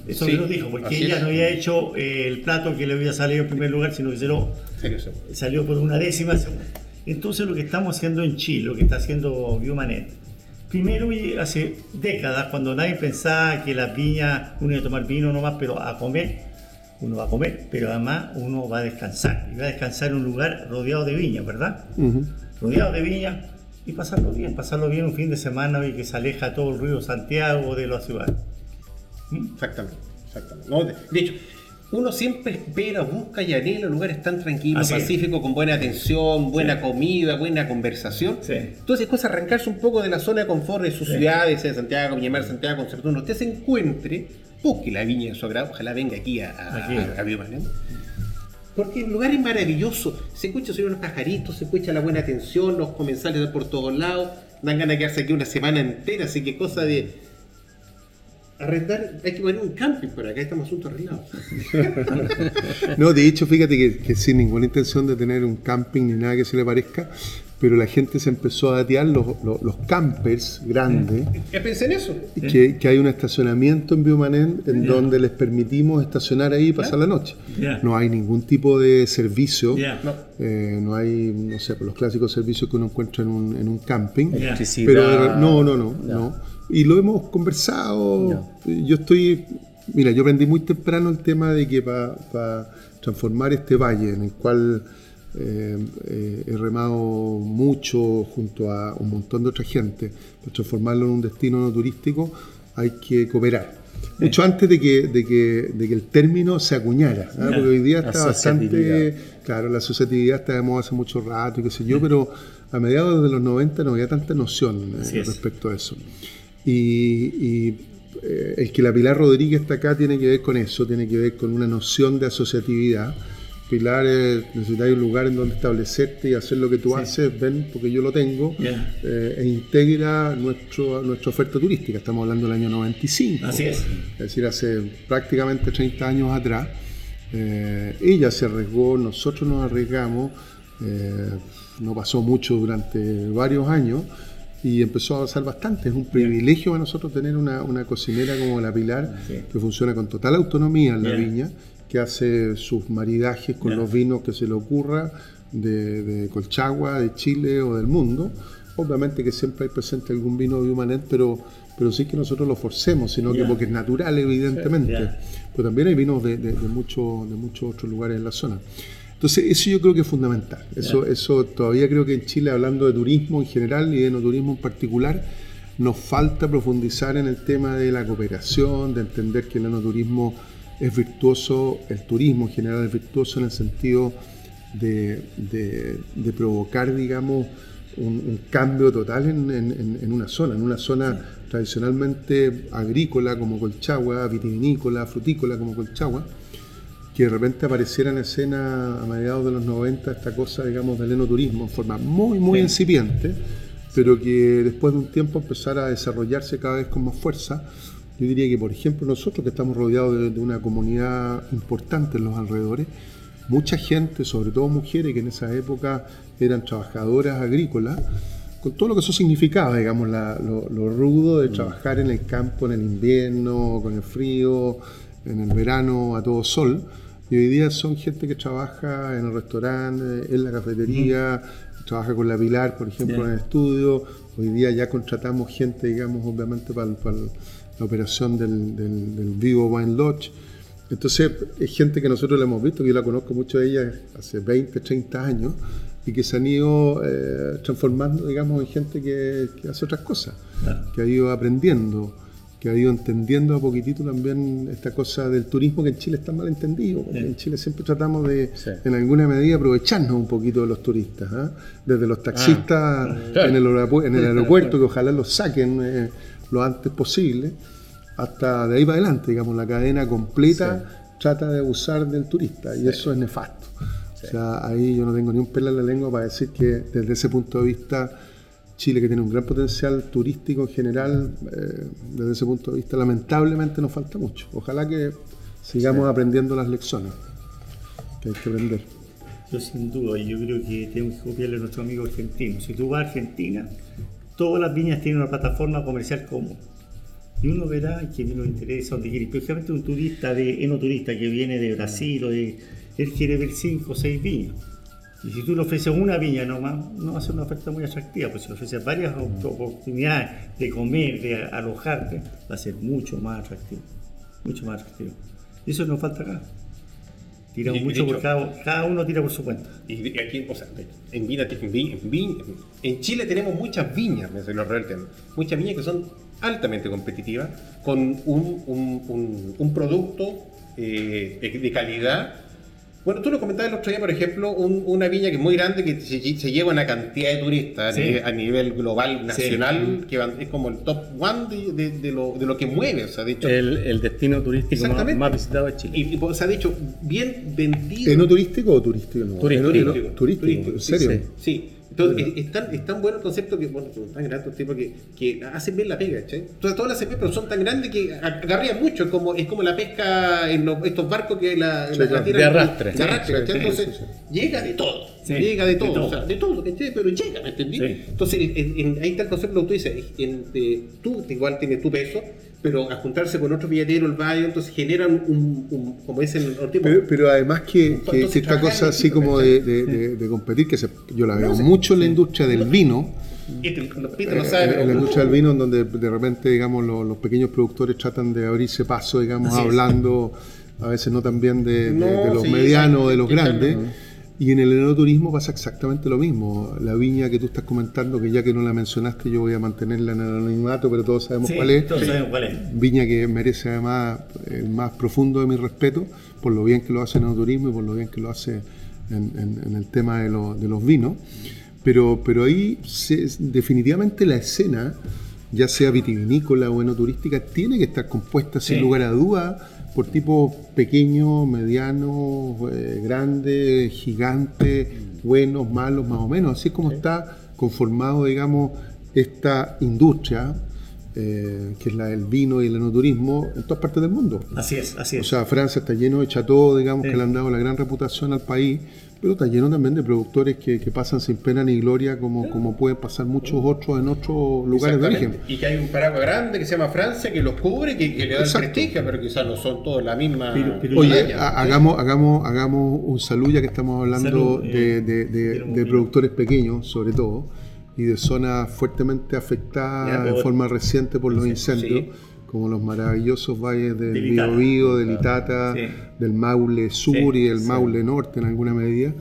[SPEAKER 4] Eso
[SPEAKER 2] Sí,
[SPEAKER 4] me lo dijo, porque ella
[SPEAKER 2] es.
[SPEAKER 4] no había hecho eh, el plato que le había salido en primer lugar, sino que se lo salió por una décima segunda. Entonces lo que estamos haciendo en Chile, lo que está haciendo Biomanet, primero hace décadas, cuando nadie pensaba que las viñas, uno iba a tomar vino nomás, pero a comer, uno va a comer, pero además uno va a descansar, y va a descansar en un lugar rodeado de viñas, ¿verdad?
[SPEAKER 6] Ujú.
[SPEAKER 4] Rodeado de viñas y pasarlo bien, pasarlo bien un fin de semana y que se aleja todo el ruido de Santiago de la ciudad.
[SPEAKER 2] Exactamente, exactamente. No, de, de hecho, uno siempre espera, busca y anhela lugares tan tranquilos, pacíficos, con buena atención, buena comida, buena conversación.
[SPEAKER 4] Sí.
[SPEAKER 2] Entonces, es cosa de arrancarse un poco de la zona de confort de sus ciudades, sea Santiago, Viñamar, Santiago, Concepción. donde Usted se encuentre, busque la viña de su agrado, ojalá venga aquí a, a,
[SPEAKER 4] Aquí.
[SPEAKER 2] a-. Porque el lugar es maravilloso. Se escucha sobre unos pajaritos, se escucha la buena atención, los comensales de por todos lados. Dan ganas de quedarse aquí una semana entera, así que cosa de arrendar, hay que poner un camping por acá, estamos asuntos arreglados.
[SPEAKER 6] No, de hecho, fíjate que, que sin ninguna intención de tener un camping ni nada que se le parezca, pero la gente se empezó a datear los, los, los campers grandes,
[SPEAKER 2] Ya pensé en eso.
[SPEAKER 6] que, que hay un estacionamiento en Biomanén en donde les permitimos estacionar ahí y pasar la noche.
[SPEAKER 4] Ya.
[SPEAKER 6] No hay ningún tipo de servicio.
[SPEAKER 2] No.
[SPEAKER 6] eh, no hay, no sé, los clásicos servicios que uno encuentra en un, en un camping. Pero no, no, no, no. Y lo hemos conversado. Yo estoy. Mira, yo aprendí muy temprano el tema de que para transformar este valle en el cual eh, eh, he remado mucho junto a un montón de otra gente, para transformarlo en un destino no turístico, hay que cooperar. Mucho antes de que, de que, de que el término se acuñara, ¿ah? porque hoy día está bastante Claro, la asociatividad está de moda hace mucho rato y qué sé yo, pero a mediados de los 90 no había tanta noción eh, respecto a eso. Y, y, eh, el que la Pilar Rodríguez está acá tiene que ver con eso, tiene que ver con una noción de asociatividad. Pilar, eh, necesitáis un lugar en donde establecerte y hacer lo que tú haces, ven, porque yo lo tengo,
[SPEAKER 4] Ya.
[SPEAKER 6] eh, e integra nuestro, nuestra oferta turística. Estamos hablando del año 95.
[SPEAKER 4] Así es.
[SPEAKER 6] Es decir, hace prácticamente 30 años atrás, eh, ella se arriesgó, nosotros nos arriesgamos, eh, no pasó mucho durante varios años y empezó a avanzar bastante. Es un privilegio para nosotros tener una, una cocinera como la Pilar que funciona con total autonomía en la viña, que hace sus maridajes con los vinos que se le ocurra de, de Colchagua, de Chile o del mundo. Obviamente que siempre hay presente algún vino de Humanet, pero, pero sí que nosotros lo forcemos, sino que porque es natural, evidentemente.
[SPEAKER 4] Ya.
[SPEAKER 6] Pero también hay vinos de, de, de mucho- de muchos otros lugares en la zona. Entonces, eso yo creo que es fundamental. Eso, eso todavía creo que en Chile, hablando de turismo en general y de enoturismo en particular, nos falta profundizar en el tema de la cooperación, de entender que el enoturismo es virtuoso, el turismo en general es virtuoso en el sentido de, de- de provocar, digamos, un, cambio total en, una zona, en una zona tradicionalmente agrícola como Colchagua, vitivinícola, frutícola como Colchagua, que de repente apareciera en escena a mediados de los 90 esta cosa, digamos, del enoturismo en forma muy, muy incipiente, pero que después de un tiempo empezara a desarrollarse cada vez con más fuerza. Yo diría que, por ejemplo, nosotros que estamos rodeados de, de una comunidad importante en los alrededores, mucha gente, sobre todo mujeres que en esa época eran trabajadoras agrícolas, con todo lo que eso significaba, digamos, lo, rudo de mm. trabajar en el campo en el invierno, con el frío, en el verano a todo sol. Y hoy día son gente que trabaja en el restaurante, en la cafetería, trabaja con la Pilar, por ejemplo, en el estudio. Hoy día ya contratamos gente, digamos, obviamente para, la operación del, del Vivo Wine Lodge. Entonces, es gente que nosotros la hemos visto, que yo la conozco mucho de ella hace 20, 30 años, y que se han ido eh, transformando, digamos, en gente que, hace otras cosas, que ha ido aprendiendo, que ha ido entendiendo a poquitito también esta cosa del turismo que en Chile está mal entendido. En Chile siempre tratamos de, en alguna medida, aprovecharnos un poquito de los turistas, ¿ah? desde los taxistas ah, en, el en, el aeropuerto, que ojalá los saquen eh, lo antes posible hasta de ahí para adelante, digamos, la cadena completa trata de abusar del turista y eso es nefasto. O sea, ahí yo no tengo ni un pelo en la lengua para decir que desde ese punto de vista Chile, que tiene un gran potencial turístico en general, eh, desde ese punto de vista lamentablemente nos falta mucho. Ojalá que sigamos aprendiendo las lecciones que hay que aprender.
[SPEAKER 4] Yo sin duda, yo creo que tenemos que copiarle a nuestro amigo argentino. Si tú vas a Argentina, todas las viñas tienen una plataforma comercial común y uno verá que no interesa donde quiere, especialmente un turista, de, enoturista que viene de Brasil o de, él quiere ver cinco o seis viñas. Y si tú le ofreces una viña nomás, no va a ser una oferta muy atractiva, pues si le ofreces varias oportunidades de comer, de alojarte, va a ser mucho más atractivo. Mucho más atractivo. Y eso nos falta acá. Tiramos mucho por cada, cada, uno tira por su cuenta.
[SPEAKER 2] Y aquí, o sea, en, Vina, en, en, Chile tenemos muchas viñas, me lo muchas viñas que son altamente competitiva, con un, un, un, producto eh, de calidad. Bueno, tú lo comentabas el otro día, por ejemplo, una viña que es muy grande, que se, lleva una cantidad de turistas a, nivel, global, nacional, que es como el top one de, de, lo, de, lo, que mueve. O sea, de hecho,
[SPEAKER 3] el, el destino turístico más, visitado de Chile.
[SPEAKER 2] Y, se ha dicho, bien vendido.
[SPEAKER 6] ¿Es no turístico o turístico?
[SPEAKER 2] Turístico.
[SPEAKER 6] Turístico, turístico, ¿en serio?
[SPEAKER 2] sí. Entonces, es, tan, es, tan, bueno el concepto que, bueno, son tan grandes los tipos que, que hacen bien la pega, ¿cachai? Entonces, todas las bien, pero son tan grandes que agarrían mucho, es como, es como la pesca en estos barcos que la, la,
[SPEAKER 3] la De arrastre.
[SPEAKER 2] De arrastre, ¿cachai? Entonces, llega de todo. llega de todo, de todo, o sea, de todo, ¿cachai? Pero llega, ¿me entendí? Entonces, en, ahí está el concepto que tú dices, en, tú igual tienes tu peso, pero a juntarse con otro billetero, el valle, entonces generan un, como dicen
[SPEAKER 6] el pero, pero además que, que, esta cosa así como de, de, competir, que se, yo la veo mucho en la industria del vino,
[SPEAKER 2] este,
[SPEAKER 6] eh, en la industria del vino, donde de repente, digamos, los, pequeños productores tratan de abrirse paso, digamos, hablando a veces no tan bien de, los medianos, de los grandes. Y en el enoturismo pasa exactamente lo mismo. La viña que tú estás comentando, que ya que no la mencionaste, yo voy a mantenerla en el anonimato, pero todos sabemos, cuál, es.
[SPEAKER 4] Todos sabemos cuál es.
[SPEAKER 6] Viña que merece además el más profundo de mi respeto por lo bien que lo hace en el enoturismo y por lo bien que lo hace en, el tema de, los vinos. Pero, pero ahí definitivamente la escena, ya sea vitivinícola o enoturística, tiene que estar compuesta sin lugar a dudas por tipos pequeños, medianos, eh, grandes, gigantes, buenos, malos, más o menos. Así es como está conformado, digamos, esta industria, eh, que es la del vino y el enoturismo, en todas partes del mundo.
[SPEAKER 4] Así es, así es.
[SPEAKER 6] O sea, Francia está lleno de chateaux, digamos, que le han dado la gran reputación al país pero está lleno también de productores que, pasan sin pena ni gloria, como, como pueden pasar muchos otros en otros lugares de origen.
[SPEAKER 2] Y que hay un paraguas grande que se llama Francia que los cubre, que, que le da el prestigio, pero quizás no son todos la misma.
[SPEAKER 6] Oye, hagamos, hagamos, hagamos un saludo ya que estamos hablando de, eh, productores pequeños, sobre todo, y de zonas fuertemente afectadas en forma reciente por los incendios como los maravillosos valles del Biobío, del Itata, del Maule Sur y del Maule Norte en alguna medida,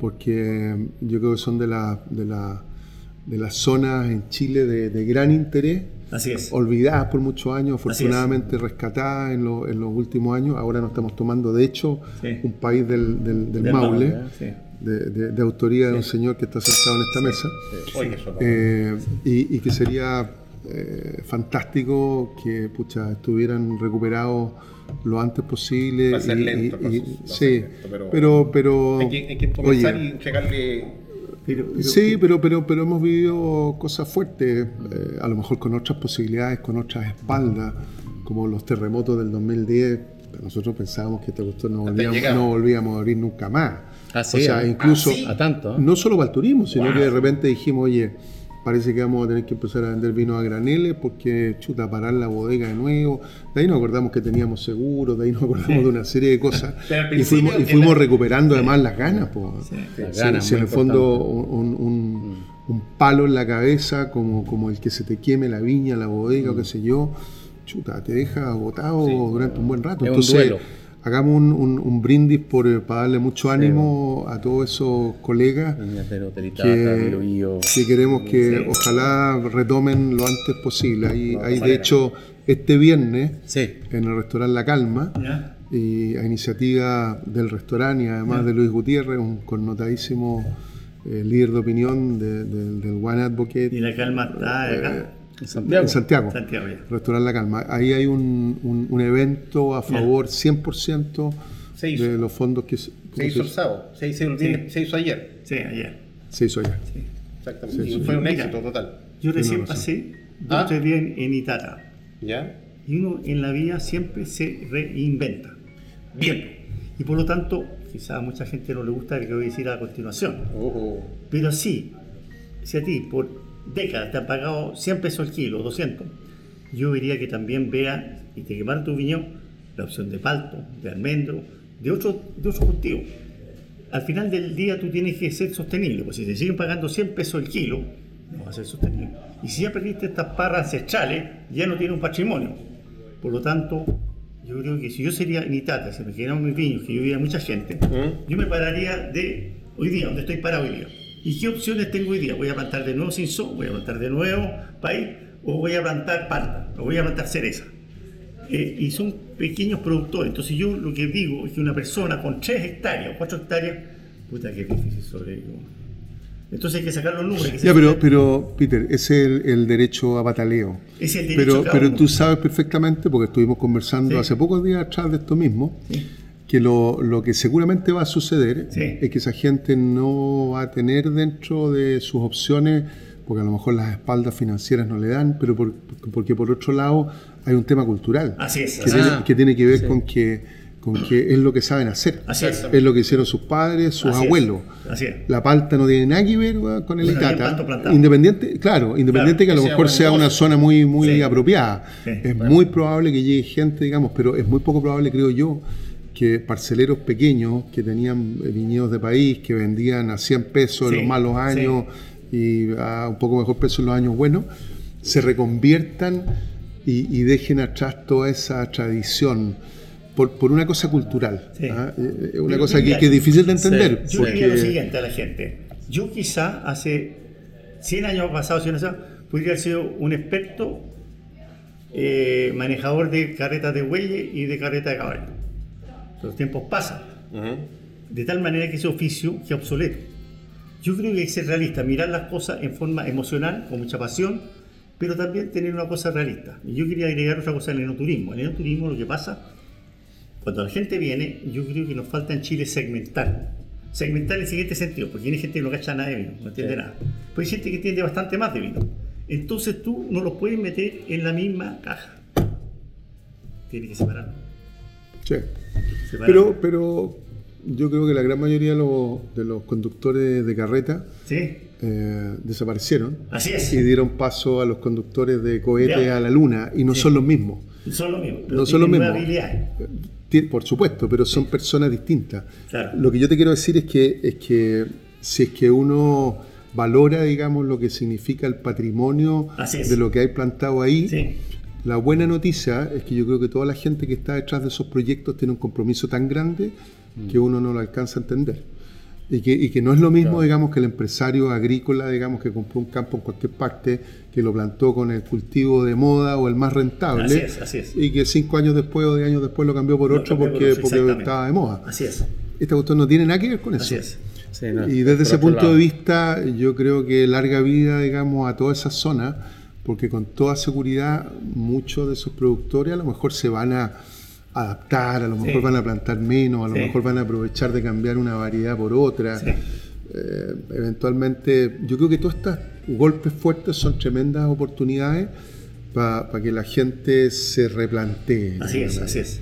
[SPEAKER 6] porque yo creo que son de, la, de, la, de las zonas en Chile de, gran interés,
[SPEAKER 4] Así es.
[SPEAKER 6] olvidadas por muchos años, afortunadamente rescatadas en, en, los últimos años. Ahora nos estamos tomando, de hecho, un país del, del, Maule, de, de- de autoría de un señor que está sentado en esta mesa. Eh, y, y que sería eh, fantástico que pucha, estuvieran recuperados lo antes posible.
[SPEAKER 2] Va a ser
[SPEAKER 6] y-
[SPEAKER 2] lento
[SPEAKER 6] y- y-
[SPEAKER 2] va a ser
[SPEAKER 6] sí,
[SPEAKER 2] lento, pero-
[SPEAKER 6] pero, pero,
[SPEAKER 2] hay, que, hay que comenzar
[SPEAKER 6] oye,
[SPEAKER 2] y entregarle.
[SPEAKER 4] Pero, pero-
[SPEAKER 6] Sí, pero, pero, pero hemos vivido cosas fuertes, eh, a lo mejor con otras posibilidades, con otras espaldas, como los terremotos del 2010. Nosotros pensábamos que esta cuestión no volvíamos, no volvíamos a abrir nunca más.
[SPEAKER 3] Ah, sí,
[SPEAKER 6] o sea,
[SPEAKER 3] ah.
[SPEAKER 6] incluso
[SPEAKER 2] Ah, sí.
[SPEAKER 3] A tanto.
[SPEAKER 6] no solo para el turismo, sino que de repente dijimos, oye, parece que vamos a tener que empezar a vender vino a graneles porque, chuta, parar la bodega de nuevo. De ahí nos acordamos que teníamos seguros, de ahí nos acordamos de una serie de cosas. Y fuimos, y fuimos
[SPEAKER 2] la-
[SPEAKER 6] recuperando además las ganas. po.
[SPEAKER 3] Las
[SPEAKER 6] Sí,
[SPEAKER 3] ganas,
[SPEAKER 6] sí, en el fondo
[SPEAKER 3] importante.
[SPEAKER 6] un, un- un palo en la cabeza, como, como el que se te queme la viña, la bodega o qué sé yo, chuta, te deja agotado durante un buen rato.
[SPEAKER 3] Es un
[SPEAKER 6] Entonces,
[SPEAKER 3] duelo.
[SPEAKER 6] Hagamos un, un- un brindis por, eh, para darle mucho ánimo a todos esos colegas que, que queremos que ojalá retomen lo antes posible. Hay, hay de hecho este viernes
[SPEAKER 3] Sí.
[SPEAKER 6] en el restaurante La Calma
[SPEAKER 4] ¿Ya?
[SPEAKER 6] y a iniciativa del restaurante y además de Luis Gutiérrez, un connotadísimo eh, líder de opinión de- del- del One Advocate
[SPEAKER 4] Y la calma está acá.
[SPEAKER 3] En Santiago.
[SPEAKER 6] en Santiago.
[SPEAKER 4] Santiago ya.
[SPEAKER 6] Restaurante La Calma. Ahí hay un, un- un evento a favor 100%
[SPEAKER 2] Se hizo.
[SPEAKER 6] de los fondos que se,
[SPEAKER 2] Se hizo el sábado, se hizo, el viernes, se hizo ayer.
[SPEAKER 4] Sí, ayer.
[SPEAKER 6] se hizo allá.
[SPEAKER 2] Exactamente.
[SPEAKER 6] Sí,
[SPEAKER 2] y
[SPEAKER 6] sí.
[SPEAKER 2] fue un éxito total.
[SPEAKER 4] Yo recién pasé dos
[SPEAKER 2] Ah.
[SPEAKER 4] o tres días en, en Itata.
[SPEAKER 2] ¿Ya?
[SPEAKER 4] Y uno en la vida siempre se reinventa.
[SPEAKER 2] Bien.
[SPEAKER 4] Y por lo tanto, quizá a mucha gente no le gusta lo que voy a decir a continuación. Pero sí, si a ti por décadas te han pagado 100 pesos el kilo, 200, yo diría que también vea y te quemaron tu viñón la opción de palto, de almendro, de otro, de otro cultivo. Al final del día tú tienes que ser sostenible, pues si te siguen pagando 100 pesos el kilo, no va a ser sostenible. Y si ya perdiste estas parras ancestrales, ya no tienes un patrimonio. Por lo tanto, yo creo que si yo sería en Itata, si me quedaran mis viños, que yo viera mucha gente,
[SPEAKER 2] ¿Mm?
[SPEAKER 4] yo me pararía de hoy día, donde estoy parado hoy día. ¿Y qué opciones tengo hoy día? ¿Voy a plantar de nuevo cinzo? ¿Voy a plantar de nuevo país? ¿O voy a plantar palta? ¿O voy a plantar cereza? Eh, y son pequeños productores. Entonces yo lo que digo es que una persona con 3 hectáreas o 4 hectáreas, puta que difícil sobrevivir. Entonces hay que sacar los números. que
[SPEAKER 6] Ya, pero, pero Peter, ese es el, el derecho a bataleo.
[SPEAKER 4] es el derecho
[SPEAKER 6] Pero,
[SPEAKER 4] cada
[SPEAKER 6] pero
[SPEAKER 4] uno.
[SPEAKER 6] tú sabes perfectamente, porque estuvimos conversando
[SPEAKER 4] Sí.
[SPEAKER 6] hace pocos días atrás de esto mismo, que lo, lo que seguramente va a suceder
[SPEAKER 4] Sí.
[SPEAKER 6] es que esa gente no va a tener dentro de sus opciones, porque a lo mejor las espaldas financieras no le dan, pero por- porque por otro lado hay un tema cultural
[SPEAKER 4] Así es.
[SPEAKER 6] que, tiene, que tiene que ver con que con que es lo que saben hacer.
[SPEAKER 4] Así es.
[SPEAKER 6] Es lo que hicieron sus padres, sus
[SPEAKER 4] Así es.
[SPEAKER 6] abuelos.
[SPEAKER 4] Así es.
[SPEAKER 6] La palta no tiene nada que ver con el Itata. Independiente, claro, independiente
[SPEAKER 4] Claro,
[SPEAKER 6] que a lo mejor sea una zona muy, muy
[SPEAKER 4] Sí.
[SPEAKER 6] apropiada.
[SPEAKER 4] Sí,
[SPEAKER 6] es muy probable que llegue gente, digamos, pero es muy poco probable, creo yo, que parceleros pequeños que tenían viñedos de país, que vendían a 100 pesos en los malos
[SPEAKER 4] sí.
[SPEAKER 6] años y a un poco mejor precio en los años buenos, se reconviertan y, y dejen atrás toda esa tradición. Por, por una cosa cultural,
[SPEAKER 4] Sí.
[SPEAKER 6] ¿ah? Eh, eh, una cosa que, es difícil de entender.
[SPEAKER 4] Yo
[SPEAKER 6] porque-
[SPEAKER 4] diría lo siguiente a la gente. Yo quizá hace 100 años pasados, 100 años, podría haber sido un experto eh, manejador de carretas de bueyes y de carretas de caballo. Los tiempos pasan. De tal manera que ese oficio es obsoleto. Yo creo que hay que ser realista, mirar las cosas en forma emocional, con mucha pasión, pero también tener una cosa realista. Y yo quería agregar otra cosa el enoturismo. En el enoturismo lo que pasa, cuando la gente viene, yo creo que nos falta en Chile segmentar. Segmentar en el siguiente sentido, porque hay gente que no cacha nada de vino, no entiende nada. Pero hay gente que entiende bastante más de vino. Entonces tú no los puedes meter en la misma caja. Tienes que separarlo.
[SPEAKER 6] Sí. Pero, pero yo creo que la gran mayoría de los, de los conductores de carreta
[SPEAKER 4] ¿Sí?
[SPEAKER 6] eh, desaparecieron
[SPEAKER 4] Así es.
[SPEAKER 6] y dieron paso a los conductores de cohete a la luna y no
[SPEAKER 4] Sí.
[SPEAKER 6] son los mismos.
[SPEAKER 4] Son lo mismo. pero
[SPEAKER 6] No son lo
[SPEAKER 4] tienen
[SPEAKER 6] mismo.
[SPEAKER 4] nuevas habilidades.
[SPEAKER 6] Tien- Por supuesto, pero son personas distintas.
[SPEAKER 4] Claro.
[SPEAKER 6] Lo que yo te quiero decir es que, es que si es que uno valora, digamos, lo que significa el patrimonio de lo que hay plantado ahí,
[SPEAKER 4] Sí.
[SPEAKER 6] La buena noticia es que yo creo que toda la gente que está detrás de esos proyectos tiene un compromiso tan grande
[SPEAKER 4] Mm.
[SPEAKER 6] que uno no lo alcanza a entender. Y que, y que no es lo mismo, digamos, que el empresario agrícola, digamos, que compró un campo en cualquier parte, que lo plantó con el cultivo de moda o el más rentable,
[SPEAKER 4] Así es, así es.
[SPEAKER 6] y que cinco años después o diez años después lo cambió por otro
[SPEAKER 4] cambió por
[SPEAKER 6] porque, porque estaba de moda.
[SPEAKER 4] Así es.
[SPEAKER 6] Esta cuestión no tiene nada que ver con eso.
[SPEAKER 4] Así es.
[SPEAKER 6] y desde ese punto de vista, yo creo que larga vida, digamos, a toda esa zona, porque con toda seguridad muchos de esos productores a lo mejor se van a adaptar, a lo mejor van a plantar menos, a lo mejor van a aprovechar de cambiar una variedad por otra. Eh, eventualmente, yo creo que todos estos golpes fuertes son tremendas oportunidades para que la gente se replantee.
[SPEAKER 2] Así es, así es.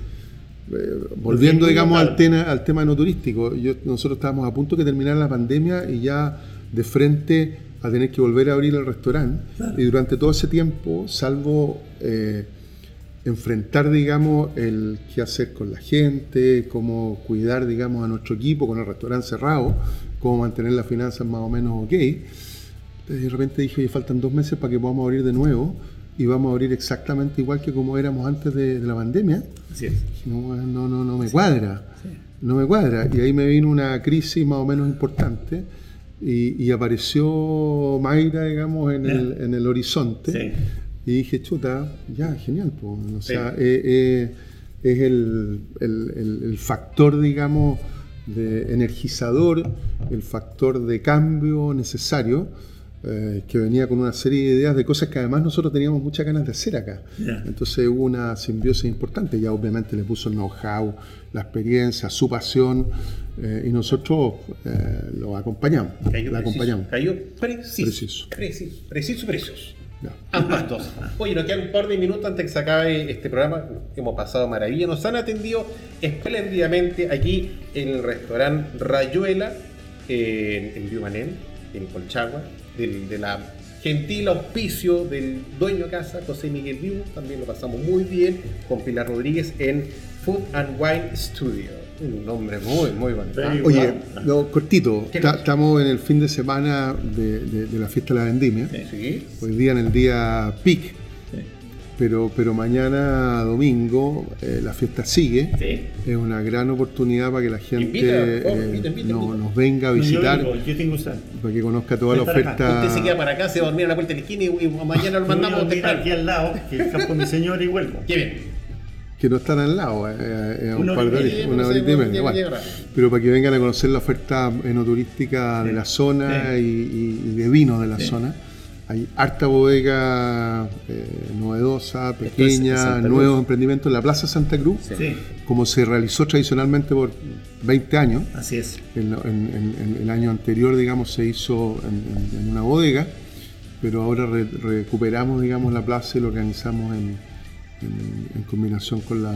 [SPEAKER 6] Eh, volviendo, digamos, al tema, al tema no turístico, nosotros estábamos a punto de terminar la pandemia y ya de frente a tener que volver a abrir el restaurante. Y durante todo ese tiempo, salvo eh, enfrentar, digamos, el qué hacer con la gente, cómo cuidar, digamos, a nuestro equipo con el restaurante cerrado, cómo mantener las finanzas más o menos ok. de repente dije, oye, faltan dos meses para que podamos abrir de nuevo y vamos a abrir exactamente igual que como éramos antes de, la pandemia.
[SPEAKER 2] Así es.
[SPEAKER 6] No, no, no, no me cuadra. No me cuadra. Y ahí me vino una crisis más o menos importante y, apareció Mayra, digamos, en, el, en el horizonte. Y dije, chuta, ya, genial. Pues. O sea, eh, eh, es el, el, el, factor, digamos, de energizador, el factor de cambio necesario eh, que venía con una serie de ideas de cosas que además nosotros teníamos muchas ganas de hacer acá. Entonces hubo una simbiosis importante, ya obviamente le puso el know-how, la experiencia, su pasión, eh, y nosotros eh, lo acompañamos.
[SPEAKER 2] Cayó
[SPEAKER 6] acompañamos.
[SPEAKER 2] Cayó preciso. Preciso. Preciso, preciso. Ambas dos. Oye, nos quedan un par de minutos antes que se acabe este programa. Hemos pasado maravilla. Nos han atendido espléndidamente aquí en el restaurante Rayuela, en, en en Colchagua de la gentil auspicio del dueño de casa, José Miguel Vivo. También lo pasamos muy bien con Pilar Rodríguez en Food and Wine Studio. Un nombre muy, muy bonito.
[SPEAKER 6] Oye, cortito, estamos en el fin de semana de, la fiesta de la vendimia. Sí. Hoy día en el día PIC pero, pero mañana domingo eh, la fiesta sigue. Es una gran oportunidad para que la gente eh, nos venga a visitar. para que conozca toda la oferta.
[SPEAKER 2] Usted se queda para acá, se va a dormir a la puerta de la esquina y, mañana lo mandamos
[SPEAKER 4] a aquí al lado, que es campo mi señor y vuelvo.
[SPEAKER 2] Qué bien
[SPEAKER 6] que no están al lado, eh, un par de una horita y media. Pero para que vengan a conocer la oferta enoturística de la zona y, de vino de la zona. Hay harta bodega eh, novedosa, pequeña, nuevos emprendimientos en la Plaza Santa Cruz, como se realizó tradicionalmente por 20 años.
[SPEAKER 2] Así es.
[SPEAKER 6] En, el año anterior, digamos, se hizo en, una bodega, pero ahora recuperamos, digamos, la plaza y lo organizamos en, combinación con la,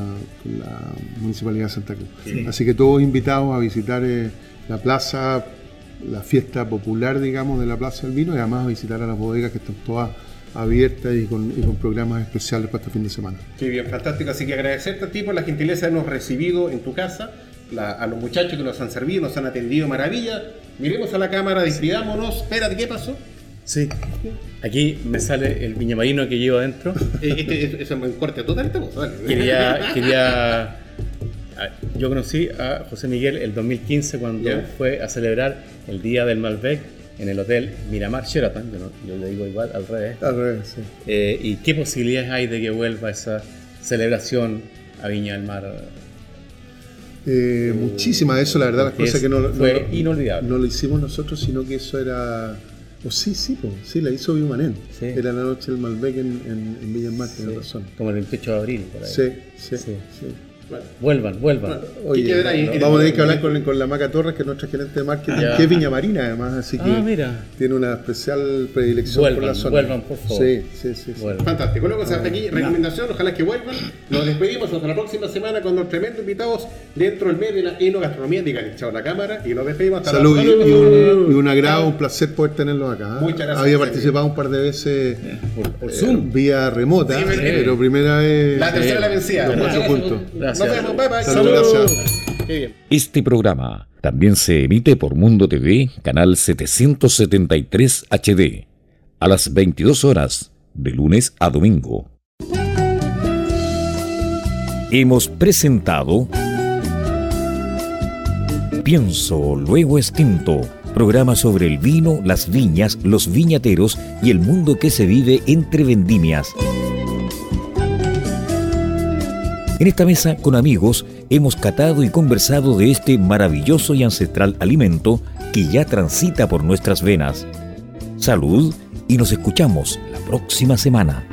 [SPEAKER 6] Municipalidad de Santa Cruz. Así que todos invitados a visitar eh, la plaza la fiesta popular, digamos, de la Plaza del Vino y además visitar a las bodegas que están todas abiertas y con, programas especiales para este fin de semana.
[SPEAKER 2] Qué bien, fantástico. Así que agradecerte a ti por la gentileza de habernos recibido en tu casa, a los muchachos que nos han servido, nos han atendido maravilla. Miremos a la cámara, despidámonos. Espérate, ¿qué pasó?
[SPEAKER 3] Sí. Aquí me sale el viña marino que llevo adentro.
[SPEAKER 2] Eh, este, eso me corte totalmente.
[SPEAKER 3] Quería, quería yo conocí a José Miguel el 2015 cuando fue a celebrar el Día del Malbec en el Hotel Miramar Sheraton, yo, le digo igual al revés.
[SPEAKER 6] Al revés, sí.
[SPEAKER 3] Eh, ¿Y qué posibilidades hay de que vuelva esa celebración a Viña del Mar?
[SPEAKER 6] Eh, muchísimas, eso la verdad, las cosas que no,
[SPEAKER 3] fue inolvidable.
[SPEAKER 6] No lo hicimos nosotros, sino que eso era... Oh, sí, sí, sí, la hizo Biumanén. Era la noche del Malbec en, en, Villa del Mar, sí. razón.
[SPEAKER 3] Como el 28 de abril,
[SPEAKER 6] por ahí. sí, sí. sí.
[SPEAKER 3] Vuelvan, vuelvan.
[SPEAKER 6] Oye, vamos a tener que hablar con, con, la Maca Torres, que es nuestra gerente de marketing, que es Viña Marina además, así que
[SPEAKER 3] ah,
[SPEAKER 6] tiene una especial predilección
[SPEAKER 3] por la zona. Vuelvan, por favor.
[SPEAKER 6] Sí, sí, sí.
[SPEAKER 2] Fantástico. Luego, hasta aquí, recomendación, ojalá que vuelvan. Nos despedimos hasta la próxima semana con los tremendos invitados dentro del medio de la enogastronomía. Digan, chao la cámara y nos despedimos hasta
[SPEAKER 6] Salud,
[SPEAKER 2] la
[SPEAKER 6] próxima y, un, y un agrado, un placer poder tenerlos acá.
[SPEAKER 2] Muchas gracias.
[SPEAKER 6] Había participado un par de veces por, Zoom, vía remota, pero primera vez.
[SPEAKER 2] La tercera la vencida.
[SPEAKER 6] Los cuatro puntos.
[SPEAKER 2] Gracias. Nos vemos, bye bye.
[SPEAKER 1] Este programa también se emite por Mundo TV, canal 773 HD, a las 22 horas, de lunes a domingo. Hemos presentado Pienso, luego extinto, programa sobre el vino, las viñas, los viñateros y el mundo que se vive entre vendimias En esta mesa con amigos hemos catado y conversado de este maravilloso y ancestral alimento que ya transita por nuestras venas. Salud y nos escuchamos la próxima semana.